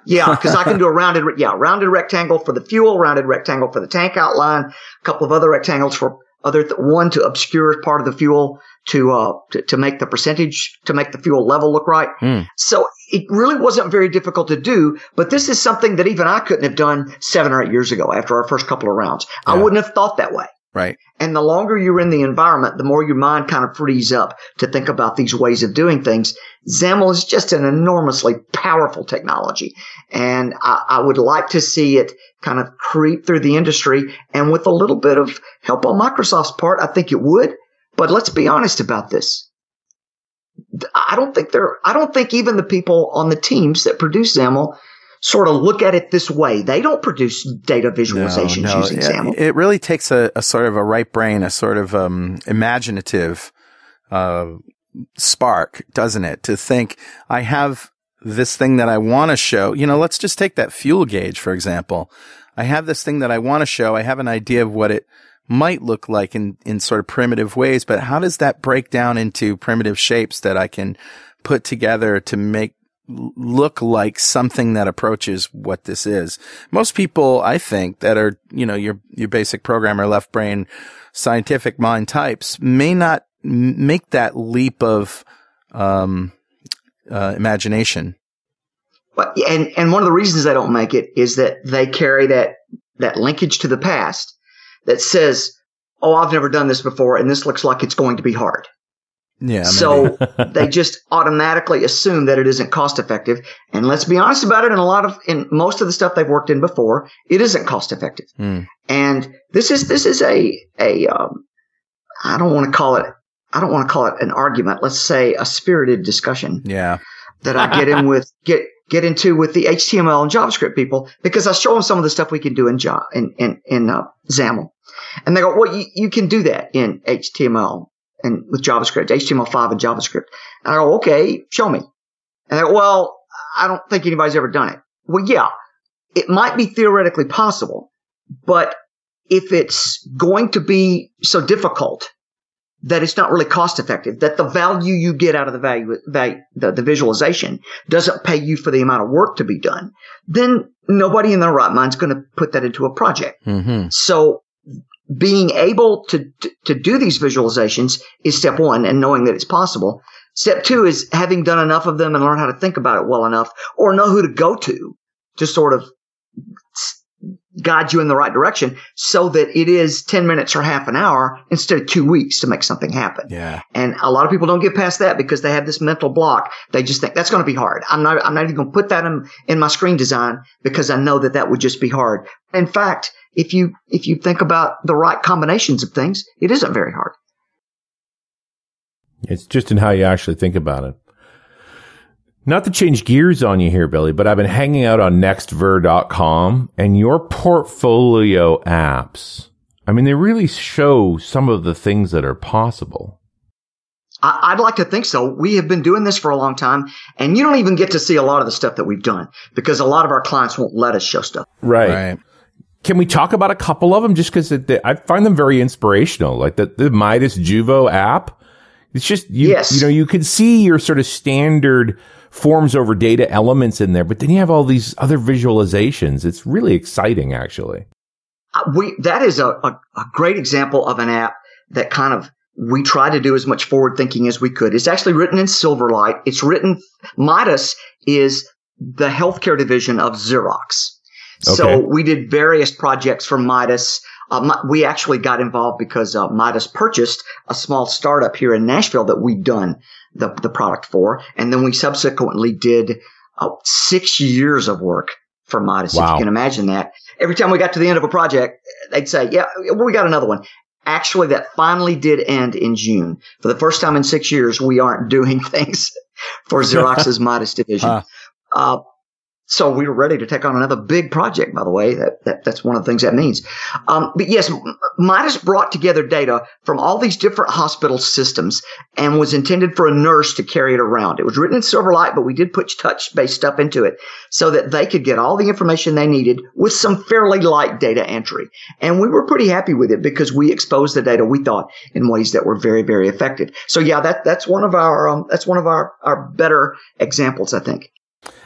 Speaker 4: Yeah, because I can do a rounded, re- yeah, rounded rectangle for the fuel, rounded rectangle for the tank outline, a couple of other rectangles for other, th- one to obscure part of the fuel to, uh, to, to make the percentage, to make the fuel level look right.
Speaker 1: Hmm.
Speaker 4: So it really wasn't very difficult to do, but this is something that even I couldn't have done seven or eight years ago after our first couple of rounds. I wouldn't have thought that way.
Speaker 1: Right.
Speaker 4: And the longer you're in the environment, the more your mind kind of frees up to think about these ways of doing things. XAML is just an enormously powerful technology. And I, I would like to see it kind of creep through the industry. And with a little bit of help on Microsoft's part, I think it would. But let's be honest about this. I don't think there, I don't think even the people on the teams that produce XAML sort of look at it this way. They don't produce data visualizations
Speaker 1: No, no,
Speaker 4: using
Speaker 1: yeah,
Speaker 4: XAML.
Speaker 1: It really takes a, a sort of a right brain, a sort of um, imaginative uh, spark, doesn't it? To think, I have this thing that I want to show. You know, let's just take that fuel gauge, for example. I have this thing that I want to show. I have an idea of what it might look like in, in sort of primitive ways, but how does that break down into primitive shapes that I can put together to make look like something that approaches what this is. Most people, I think, that are, you know, your, your basic programmer, left brain, scientific mind types may not make that leap of, um, uh, imagination.
Speaker 4: And and one of the reasons they don't make it is that they carry that that linkage to the past that says, "Oh, I've never done this before, and this looks like it's going to be hard."
Speaker 1: Yeah.
Speaker 4: so they just automatically assume that it isn't cost effective. And let's be honest about it. In a lot of in most of the stuff they've worked in before, it isn't cost effective.
Speaker 1: Hmm.
Speaker 4: And this is this is a a um, I don't want to call it I don't want to call it an argument. Let's say a spirited discussion
Speaker 1: yeah.
Speaker 4: that I get in with get get into with the HTML and JavaScript people because I show them some of the stuff we can do in in in, in uh, XAML, and they go, "Well, you, you can do that in HTML and with JavaScript, HTML5 and JavaScript." And I go, "Okay, show me." And they go, "Well, I don't think anybody's ever done it." Well, yeah, it might be theoretically possible, but if it's going to be so difficult that it's not really cost effective, that the value you get out of the value, value the, the visualization doesn't pay you for the amount of work to be done, then nobody in their right mind is going to put that into a project.
Speaker 1: Mm-hmm.
Speaker 4: So being able to, to, to do these visualizations is step one and knowing that it's possible. Step two is having done enough of them and learn how to think about it well enough or know who to go to to sort of guide you in the right direction so that it is 10 minutes or half an hour instead of two weeks to make something happen.
Speaker 1: Yeah.
Speaker 4: And a lot of people don't get past that because they have this mental block. They just think that's going to be hard. I'm not, I'm not even going to put that in, in my screen design because I know that that would just be hard. In fact, if you, if you think about the right combinations of things, it isn't very hard.
Speaker 3: It's just in how you actually think about it. Not to change gears on you here, Billy, but I've been hanging out on nextver.com and your portfolio apps. I mean, they really show some of the things that are possible.
Speaker 4: I, I'd like to think so. We have been doing this for a long time and you don't even get to see a lot of the stuff that we've done because a lot of our clients won't let us show stuff.
Speaker 3: Right.
Speaker 1: Right.
Speaker 3: Can we talk about a couple of them just because I find them very inspirational? Like the, the Midas Juvo app. It's just, you,
Speaker 4: Yes.
Speaker 3: you know, you can see your sort of standard forms over data elements in there, but then you have all these other visualizations. It's really exciting, actually.
Speaker 4: Uh, we that is a, a, a great example of an app that kind of we try to do as much forward thinking as we could. It's actually written in Silverlight. It's written Midas is the healthcare division of Xerox. So
Speaker 3: Okay.
Speaker 4: we did various projects for Midas. Uh, we actually got involved because uh, Midas purchased a small startup here in Nashville that we'd done the, the product for. And then we subsequently did uh, six years of work for Midas. If you can imagine that. Every time we got to the end of a project, they'd say, yeah, we got another one. actually that finally did end in June. For the first time in six years, we aren't doing things for Xerox's Midas division. Huh. Uh, so we were ready to take on another big project, by the way. That, that that's one of the things that means. Um, but yes, Midas brought together data from all these different hospital systems and was intended for a nurse to carry it around. It was written in Silverlight, but we did put touch based stuff into it so that they could get all the information they needed with some fairly light data entry. And we were pretty happy with it because we exposed the data we thought in ways that were very, very effective. So yeah, that, that's one of our, um, that's one of our, our better examples, I think.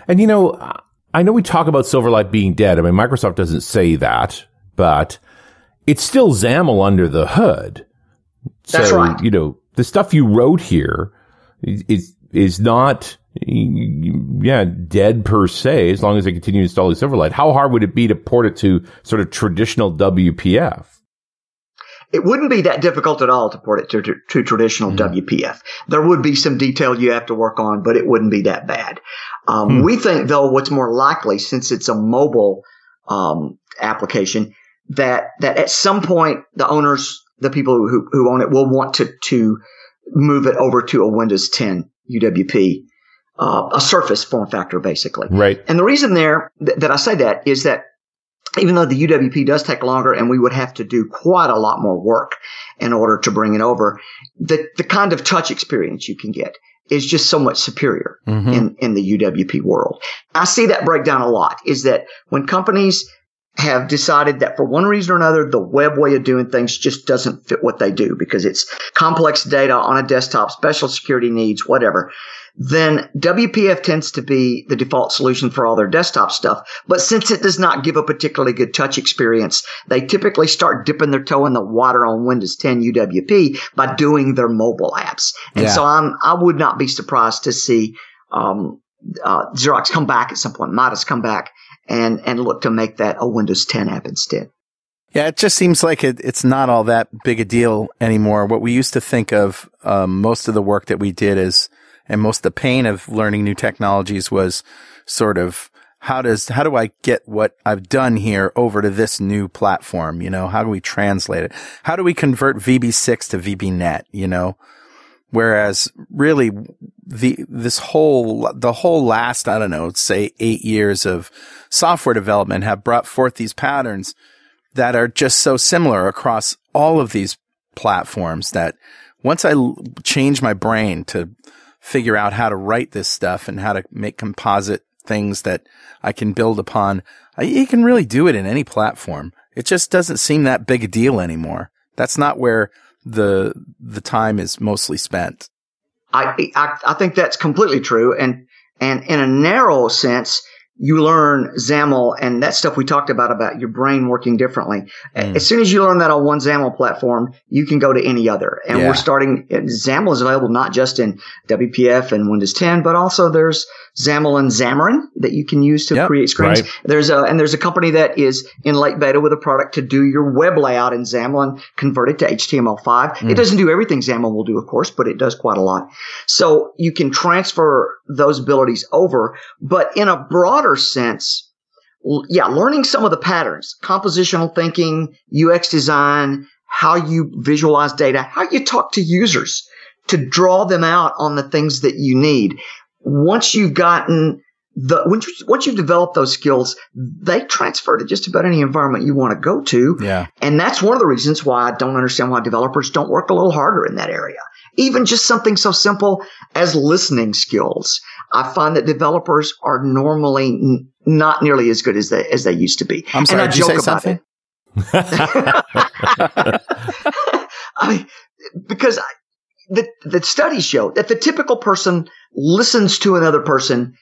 Speaker 3: And you know, I know we talk about Silverlight being dead. I mean, Microsoft doesn't say that, but it's still XAML under the hood.
Speaker 4: That's
Speaker 3: so,
Speaker 4: right.
Speaker 3: You know, the stuff you wrote here is, is not, yeah, dead per se, as long as they continue installing Silverlight. How hard would it be to port it to sort of traditional WPF?
Speaker 4: It wouldn't be that difficult at all to port it to, to, to traditional mm. WPF. There would be some detail you have to work on, but it wouldn't be that bad. Um, mm. We think, though, what's more likely, since it's a mobile um, application, that that at some point the owners, the people who, who own it, will want to to move it over to a Windows 10 UWP, uh, a Surface form factor, basically.
Speaker 3: Right.
Speaker 4: And the reason there th- that I say that is that even though the UWP does take longer and we would have to do quite a lot more work in order to bring it over, the, the kind of touch experience you can get is just so much superior mm-hmm. in, in the UWP world. I see that breakdown a lot is that when companies have decided that for one reason or another, the web way of doing things just doesn't fit what they do because it's complex data on a desktop, special security needs, whatever then WPF tends to be the default solution for all their desktop stuff. But since it does not give a particularly good touch experience, they typically start dipping their toe in the water on Windows 10 UWP by doing their mobile apps. And yeah. so I'm, I would not be surprised to see, um, uh, Xerox come back at some point, Midas come back and, and look to make that a Windows 10 app instead.
Speaker 1: Yeah, it just seems like it, it's not all that big a deal anymore. What we used to think of, um, most of the work that we did is, and most of the pain of learning new technologies was sort of how does how do I get what I've done here over to this new platform? You know, how do we translate it? How do we convert VB6 to VB.NET? You know, whereas really the this whole the whole last I don't know, say eight years of software development have brought forth these patterns that are just so similar across all of these platforms that once I change my brain to figure out how to write this stuff and how to make composite things that I can build upon. You can really do it in any platform. It just doesn't seem that big a deal anymore. That's not where the the time is mostly spent.
Speaker 4: I I, I think that's completely true, and and in a narrow sense, you learn XAML and that stuff we talked about, about your brain working differently. Mm. As soon as you learn that on one XAML platform, you can go to any other. And yeah. we're starting, XAML is available not just in WPF and Windows 10, but also there's XAML and Xamarin that you can use to yep, create screens. Right. There's a, and there's a company that is in late beta with a product to do your web layout in XAML and convert it to HTML5. Mm. It doesn't do everything XAML will do, of course, but it does quite a lot. So you can transfer those abilities over, but in a broader sense, yeah, learning some of the patterns, compositional thinking, UX design, how you visualize data, how you talk to users to draw them out on the things that you need once you've gotten the once you, once you've developed those skills, they transfer to just about any environment you want to go to.
Speaker 1: Yeah,
Speaker 4: and that's one of the reasons why I don't understand why developers don't work a little harder in that area. Even just something so simple as listening skills. I find that developers are normally n- not nearly as good as they as they used to be.
Speaker 1: I'm sorry,
Speaker 4: and
Speaker 1: I did joke you say something?
Speaker 4: I mean, because I, the, the studies show that the typical person listens to another person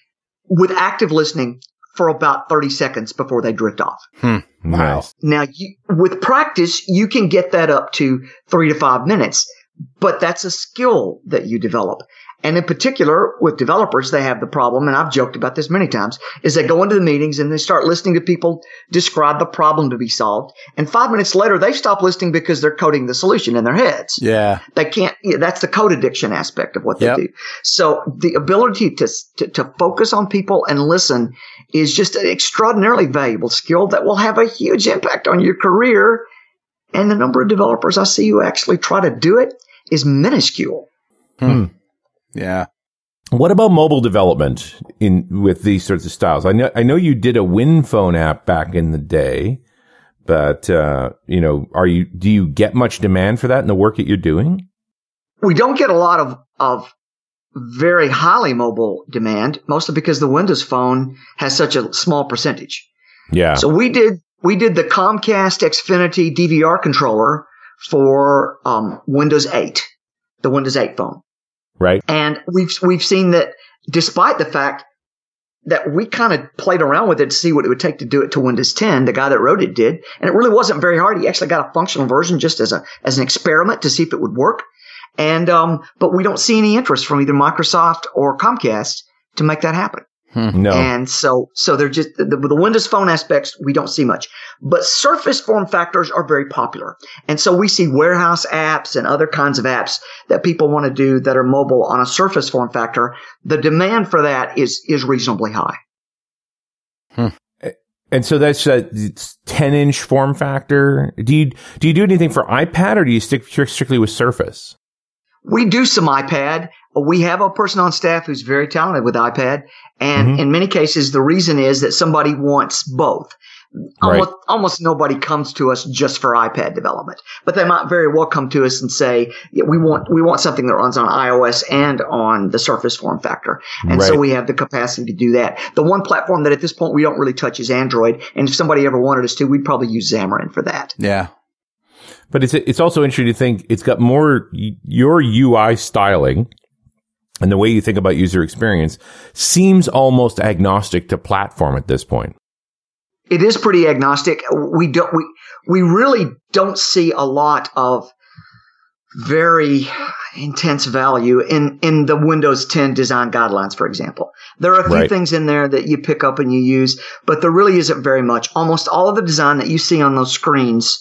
Speaker 4: with active listening for about 30 seconds before they drift off.
Speaker 1: Hmm. Wow.
Speaker 4: Now, you, with practice, you can get that up to three to five minutes, but that's a skill that you develop. And in particular, with developers, they have the problem, and I've joked about this many times, is they go into the meetings and they start listening to people describe the problem to be solved. And five minutes later, they stop listening because they're coding the solution in their heads.
Speaker 1: Yeah.
Speaker 4: They can't, yeah, that's the code addiction aspect of what yep. they do. So the ability to, to, to focus on people and listen is just an extraordinarily valuable skill that will have a huge impact on your career And the number of developers I see who actually try to do it is minuscule.
Speaker 3: Hmm.
Speaker 1: Yeah.
Speaker 3: What about mobile development in with these sorts of styles? I know I know you did a WinPhone app back in the day, but uh, you know, are you do you get much demand for that in the work that you're doing?
Speaker 4: We don't get a lot of of very highly mobile demand, mostly because the Windows Phone has such a small percentage.
Speaker 3: Yeah.
Speaker 4: So we did we did the Comcast Xfinity DVR controller for um, Windows 8, the Windows 8 phone.
Speaker 3: Right.
Speaker 4: And we've we've seen that despite the fact that we kind of played around with it to see what it would take to do it to Windows 10, the guy that wrote it did, and it really wasn't very hard. He actually got a functional version just as a as an experiment to see if it would work. And um, but we don't see any interest from either Microsoft or Comcast to make that happen. Hmm.
Speaker 3: No.
Speaker 4: And so, so they're just the, the Windows Phone aspects we don't see much, but Surface form factors are very popular, and so we see warehouse apps and other kinds of apps that people want to do that are mobile on a Surface form factor. The demand for that is is reasonably high. Hmm.
Speaker 3: And so that's a 10 inch form factor. Do you, do you do anything for iPad or do you stick strictly with Surface?
Speaker 4: We do some iPad. We have a person on staff who's very talented with iPad. And
Speaker 3: Mhm.
Speaker 4: in many cases, the reason is that somebody wants both.
Speaker 3: Right.
Speaker 4: Almost, almost nobody comes to us just for iPad development, but they might very well come to us and say, yeah, we want, we want something that runs on iOS and on the Surface form factor. And so we have the capacity to do that. The one platform that at this point we don't really touch is Android. And if somebody ever wanted us to, we'd probably use Xamarin for that.
Speaker 1: Yeah.
Speaker 3: But it's it's also interesting to think it's got more your UI styling and the way you think about user experience seems almost agnostic to platform at this point.
Speaker 4: it is pretty agnostic. We don't we we really don't see a lot of very intense value in in the Windows 10 design guidelines, for example. There are a few
Speaker 3: Right.
Speaker 4: things in there that you pick up and you use, but there really isn't very much. Almost all of the design that you see on those screens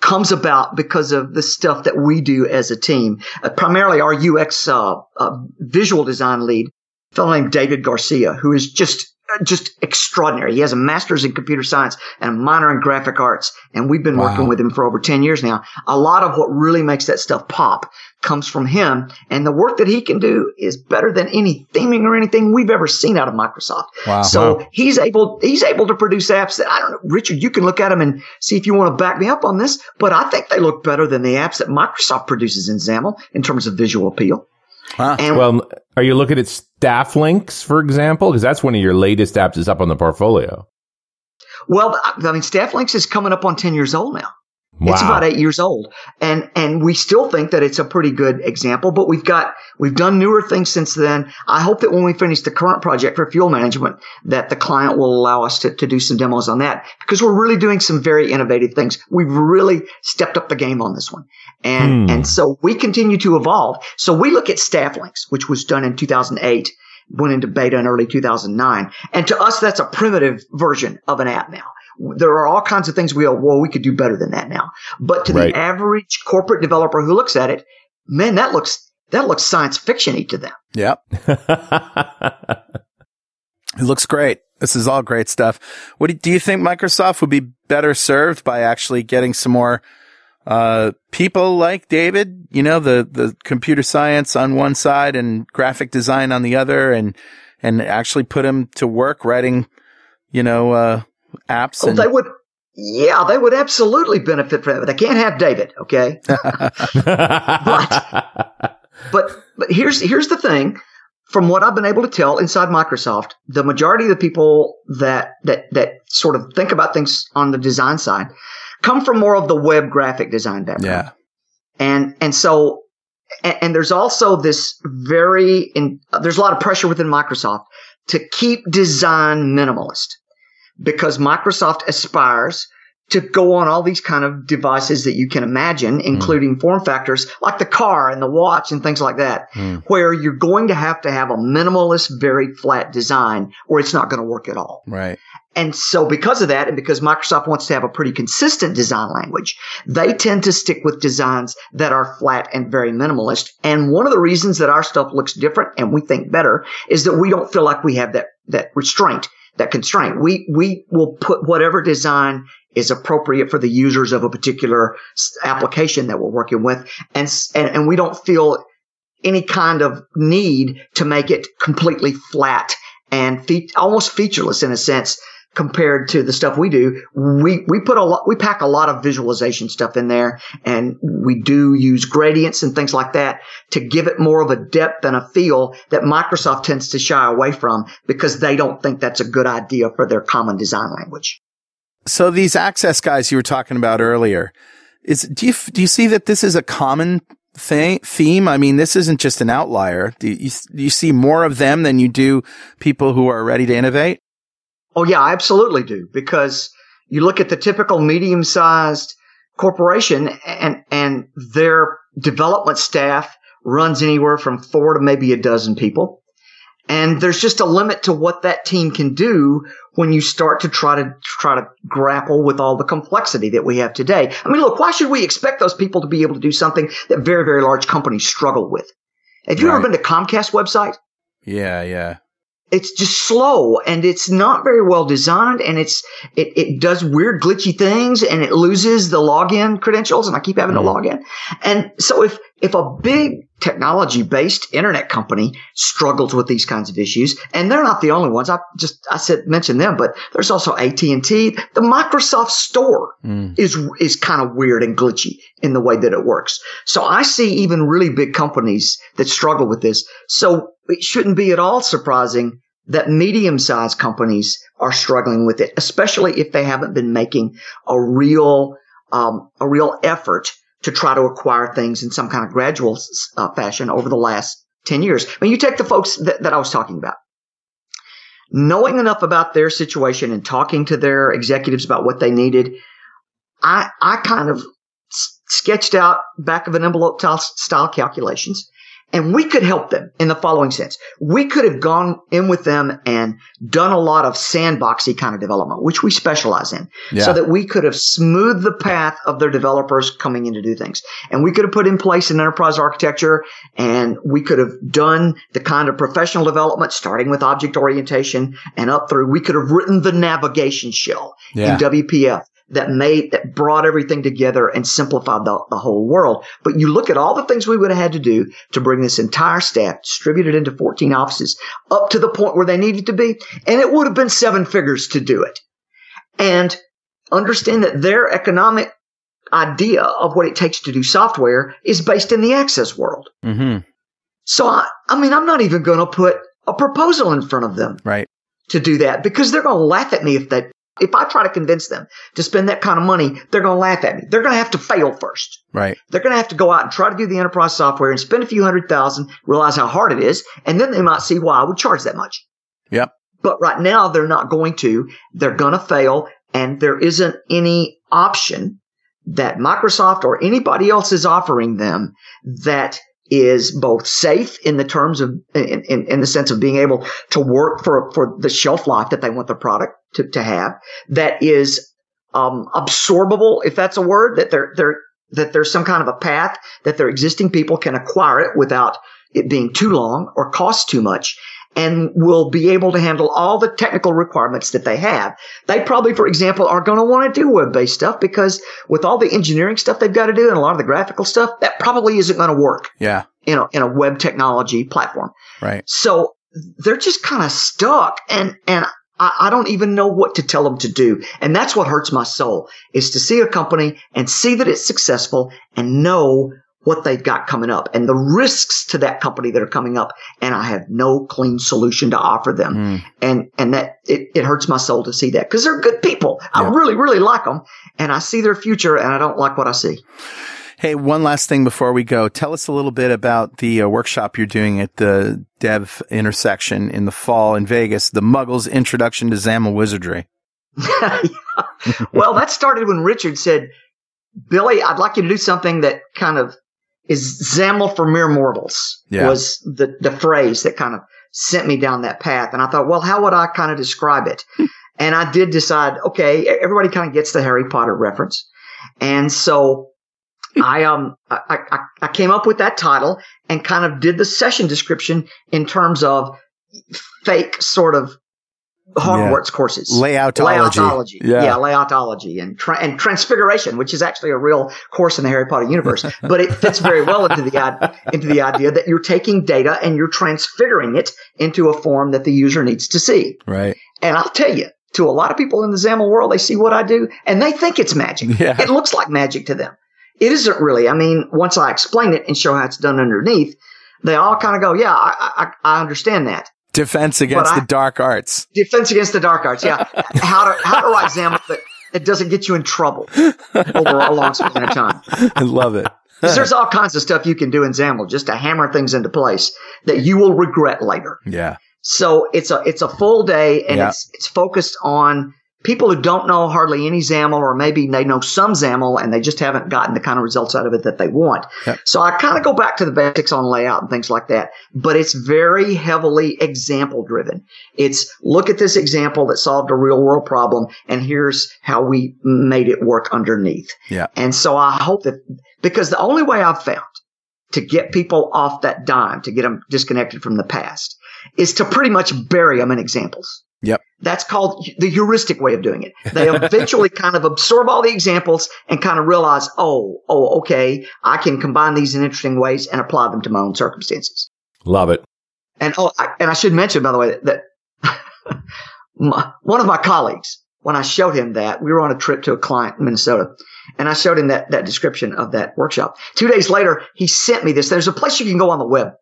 Speaker 4: comes about because of the stuff that we do as a team. Uh, primarily our UX uh, uh, visual design lead, a fellow named David Garcia, who is just Uh, just extraordinary. He has a master's in computer science and a minor in graphic arts, and we've been
Speaker 1: Wow.
Speaker 4: working with him for over 10 years now. A lot of what really makes that stuff pop comes from him, and the work that he can do is better than any theming or anything we've ever seen out of Microsoft.
Speaker 1: Wow.
Speaker 4: So he's able he's able to produce apps that I don't know, Richard. You can look at them and see if you want to back me up on this, but I think they look better than the apps that Microsoft produces in XAML in terms of visual appeal.
Speaker 1: Huh.
Speaker 4: And
Speaker 3: Well, are you looking at StaffLynx, for example? Because that's one of your latest apps is up on the portfolio.
Speaker 4: well, I mean, StaffLynx is coming up on ten years old now.
Speaker 3: Wow.
Speaker 4: It's about eight years old, and and we still think that it's a pretty good example. But we've got we've done newer things since then. I hope that when we finish the current project for fuel management, that the client will allow us to, to do some demos on that because we're really doing some very innovative things. We've really stepped up the game on this one, and
Speaker 3: Hmm.
Speaker 4: and so we continue to evolve. So we look at StaffLynx, which was done in 2008, went into beta in early 2009, and to us that's a primitive version of an app now there are all kinds of things we go, well, we could do better than that now. But to
Speaker 3: Right.
Speaker 4: the average corporate developer who looks at it, man, that looks that looks science fictiony to them.
Speaker 1: Yep. It looks great. This is all great stuff. What do, do you think Microsoft would be better served by actually getting some more uh, people like David? You know, the the computer science on one side and graphic design on the other, and and actually put him to work writing, you know, uh, apps.
Speaker 4: Oh,
Speaker 1: And,
Speaker 4: they would, yeah, they would absolutely benefit from that. They can't have David, okay? But but here's here's the thing. From what I've been able to tell inside Microsoft, the majority of the people that that that sort of think about things on the design side come from more of the web graphic design background.
Speaker 1: yeah,
Speaker 4: and and so and, and there's also this very in, there's a lot of pressure within Microsoft to keep design minimalist because Microsoft aspires to go on all these kind of devices that you can imagine, including form factors like the car and the watch and things like that,
Speaker 1: Mm.
Speaker 4: where you're going to have to have a minimalist, very flat design or it's not going to work at all.
Speaker 1: right.
Speaker 4: And so because of that, and because Microsoft wants to have a pretty consistent design language, they tend to stick with designs that are flat and very minimalist. And one of the reasons that our stuff looks different and we think better is that we don't feel like we have that, that restraint, that constraint. We, we will put whatever design is appropriate for the users of a particular application that we're working with. And, and, and we don't feel any kind of need to make it completely flat and fe- almost featureless in a sense compared to the stuff we do. We, we put a lot, we pack a lot of visualization stuff in there and we do use gradients and things like that to give it more of a depth and a feel that Microsoft tends to shy away from because they don't think that's a good idea for their common design language.
Speaker 1: So these access guys you were talking about earlier, is, do you, do you see that this is a common th- theme? I mean, this isn't just an outlier. Do you, do you see more of them than you do people who are ready to innovate?
Speaker 4: Oh yeah, I absolutely do. Because you look at the typical medium sized corporation and, and their development staff runs anywhere from four to maybe a dozen people. And there's just a limit to what that team can do when you start to try to try to grapple with all the complexity that we have today. I mean, look, why should we expect those people to be able to do something that very, very large companies struggle with? Have you right. ever been to Comcast website?
Speaker 1: Yeah, yeah
Speaker 4: it's just slow and it's not very well designed and it's it, it does weird glitchy things and it loses the login credentials and I keep having to mm. log in. And so if if a big technology based internet company struggles with these kinds of issues and they're not the only ones i just i said mention them but there's also at&t the microsoft store mm. is is kind of weird and glitchy in the way that it works so i see even really big companies that struggle with this so it shouldn't be at all surprising that medium sized companies are struggling with it especially if they haven't been making a real um, a real effort to try to acquire things in some kind of gradual uh, fashion over the last 10 years. I mean, you take the folks that, that I was talking about. Knowing enough about their situation and talking to their executives about what they needed, I, I kind of sketched out back of an envelope style calculations and we could help them in the following sense. We could have gone in with them and done a lot of sandboxy kind of development, which we specialize in, yeah. so that we could have smoothed the path of their developers coming in to do things. And we could have put in place an enterprise architecture and we could have done the kind of professional development starting with object orientation and up through. We could have written the navigation shell yeah. in WPF that made, that brought everything together and simplified the, the whole world. But you look at all the things we would have had to do to bring this entire staff distributed into 14 offices up to the point where they needed to be. And it would have been seven figures to do it. And understand that their economic idea of what it takes to do software is based in the access world. Mm-hmm. So I, I mean, I'm not even going to put a proposal in front of them.
Speaker 1: Right.
Speaker 4: To do that because they're going to laugh at me if they if I try to convince them to spend that kind of money, they're going to laugh at me. They're going to have to fail first.
Speaker 1: Right.
Speaker 4: They're going to have to go out and try to do the enterprise software and spend a few hundred thousand, realize how hard it is, and then they might see why I would charge that much.
Speaker 1: Yep.
Speaker 4: But right now they're not going to. They're going to fail and there isn't any option that Microsoft or anybody else is offering them that is both safe in the terms of in, in, in, the sense of being able to work for for the shelf life that they want the product to, to have that is um, absorbable if that's a word that they're they're that there's some kind of a path that their existing people can acquire it without it being too long or cost too much and will be able to handle all the technical requirements that they have. They probably, for example, are going to want to do web-based stuff because with all the engineering stuff they've got to do and a lot of the graphical stuff, that probably isn't going to work.
Speaker 1: Yeah.
Speaker 4: In a, in a web technology platform.
Speaker 1: Right.
Speaker 4: So they're just kind of stuck and, and I, I don't even know what to tell them to do. And that's what hurts my soul is to see a company and see that it's successful and know what they've got coming up and the risks to that company that are coming up. And I have no clean solution to offer them. Mm. And, and that it, it hurts my soul to see that because they're good people. Yeah. I really, really like them and I see their future and I don't like what I see.
Speaker 1: Hey, one last thing before we go. Tell us a little bit about the uh, workshop you're doing at the Dev Intersection in the fall in Vegas, the Muggles Introduction to XAML Wizardry.
Speaker 4: well, that started when Richard said, Billy, I'd like you to do something that kind of is XAML for mere mortals yeah. was the, the phrase that kind of sent me down that path. And I thought, well, how would I kind of describe it? and I did decide, okay, everybody kind of gets the Harry Potter reference. And so I, um, I, I, I came up with that title and kind of did the session description in terms of fake sort of Hogwarts courses.
Speaker 1: Layoutology.
Speaker 4: Layoutology.
Speaker 1: Yeah.
Speaker 4: Yeah, layoutology and tra- and transfiguration, which is actually a real course in the Harry Potter universe, but it fits very well into the into the idea that you're taking data and you're transfiguring it into a form that the user needs to see.
Speaker 1: Right.
Speaker 4: And I'll tell you, to a lot of people in the XAML world, they see what I do and they think it's magic.
Speaker 1: Yeah.
Speaker 4: It looks like magic to them. It isn't really. I mean, once I explain it and show how it's done underneath, they all kind of go, yeah, I, I, I understand that.
Speaker 1: Defense against
Speaker 4: I-
Speaker 1: the dark arts.
Speaker 4: Defense against the dark arts. Yeah. how to, how to write XAML that it doesn't get you in trouble over a long span of time.
Speaker 1: I love it.
Speaker 4: there's all kinds of stuff you can do in XAML just to hammer things into place that you will regret later.
Speaker 1: Yeah.
Speaker 4: So it's a it's a full day and
Speaker 1: Yeah.
Speaker 4: it's it's focused on people who don't know hardly any XAML or maybe they know some XAML and they just haven't gotten the kind of results out of it that they want.
Speaker 1: Yep.
Speaker 4: So I kind of go back to the basics on layout and things like that, but it's very heavily example driven. It's look at this example that solved a real world problem and here's how we made it work underneath.
Speaker 1: Yeah.
Speaker 4: And so I hope that because the only way I've found to get people off that dime, to get them disconnected from the past, is to pretty much bury them in examples.
Speaker 1: Yep.
Speaker 4: That's called the heuristic way of doing it. They eventually kind of absorb all the examples and kind of realize, oh, oh, okay, I can combine these in interesting ways and apply them to my own circumstances.
Speaker 3: Love it.
Speaker 4: And oh, I, and I should mention, by the way, that my, one of my colleagues, when I showed him that, we were on a trip to a client in Minnesota, and I showed him that that description of that workshop. Two days later, he sent me this. There's a place you can go on the web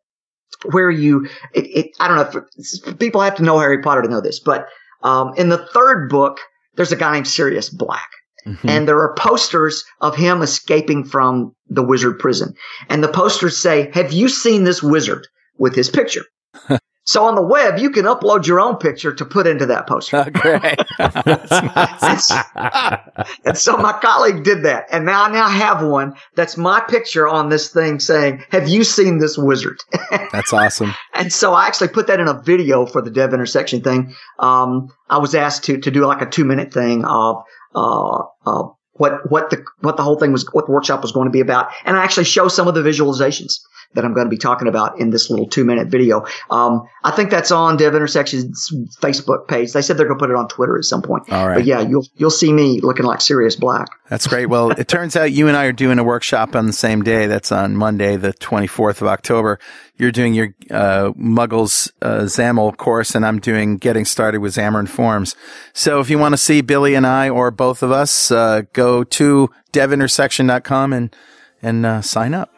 Speaker 4: where you, it, it I don't know if people have to know Harry Potter to know this, but um, in the third book, there's a guy named Sirius Black.
Speaker 1: Mhm.
Speaker 4: And there are posters of him escaping from the wizard prison. And the posters say, Have you seen this wizard with his picture? so on the web, you can upload your own picture to put into that poster.
Speaker 1: Oh, great.
Speaker 4: and so my colleague did that. And now I now have one that's my picture on this thing saying, Have you seen this wizard?
Speaker 1: That's awesome.
Speaker 4: And so I actually put that in a video for the dev intersection thing. Um, I was asked to, to do like a two minute thing of, uh, uh, what, what the, what the whole thing was, what the workshop was going to be about. And I actually show some of the visualizations that I'm going to be talking about in this little two minute video. Um, I think that's on Dev Intersection's Facebook page. They said they're going to put it on Twitter at some point.
Speaker 1: All right.
Speaker 4: But yeah, you'll, you'll see me looking like Sirius Black.
Speaker 1: That's great. Well, it turns out you and I are doing a workshop on the same day. That's on Monday, the 24th of October. You're doing your uh, Muggles uh, XAML course, and I'm doing Getting Started with Xamarin Forms. So if you want to see Billy and I or both of us, uh, go to devintersection.com and, and uh, sign up.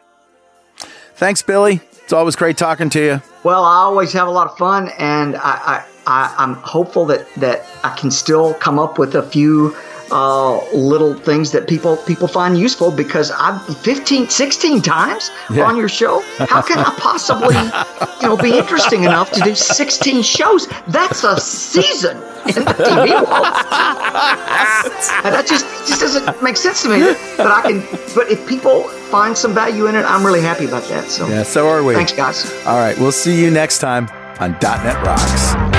Speaker 1: Thanks, Billy. It's always great talking to you.
Speaker 4: Well, I always have a lot of fun, and I, I, I I'm hopeful that that I can still come up with a few uh, little things that people people find useful because I've 15, 16 times
Speaker 1: Yeah.
Speaker 4: on your show. How can I possibly, you know, be interesting enough to do 16 shows? That's a season in the TV world. And that just just doesn't make sense to me. But I can. But if people find some value in it, I'm really happy about that. So
Speaker 1: Yeah, so are we.
Speaker 4: thanks, guys.
Speaker 1: All right, we'll see you next time on .NET Rocks.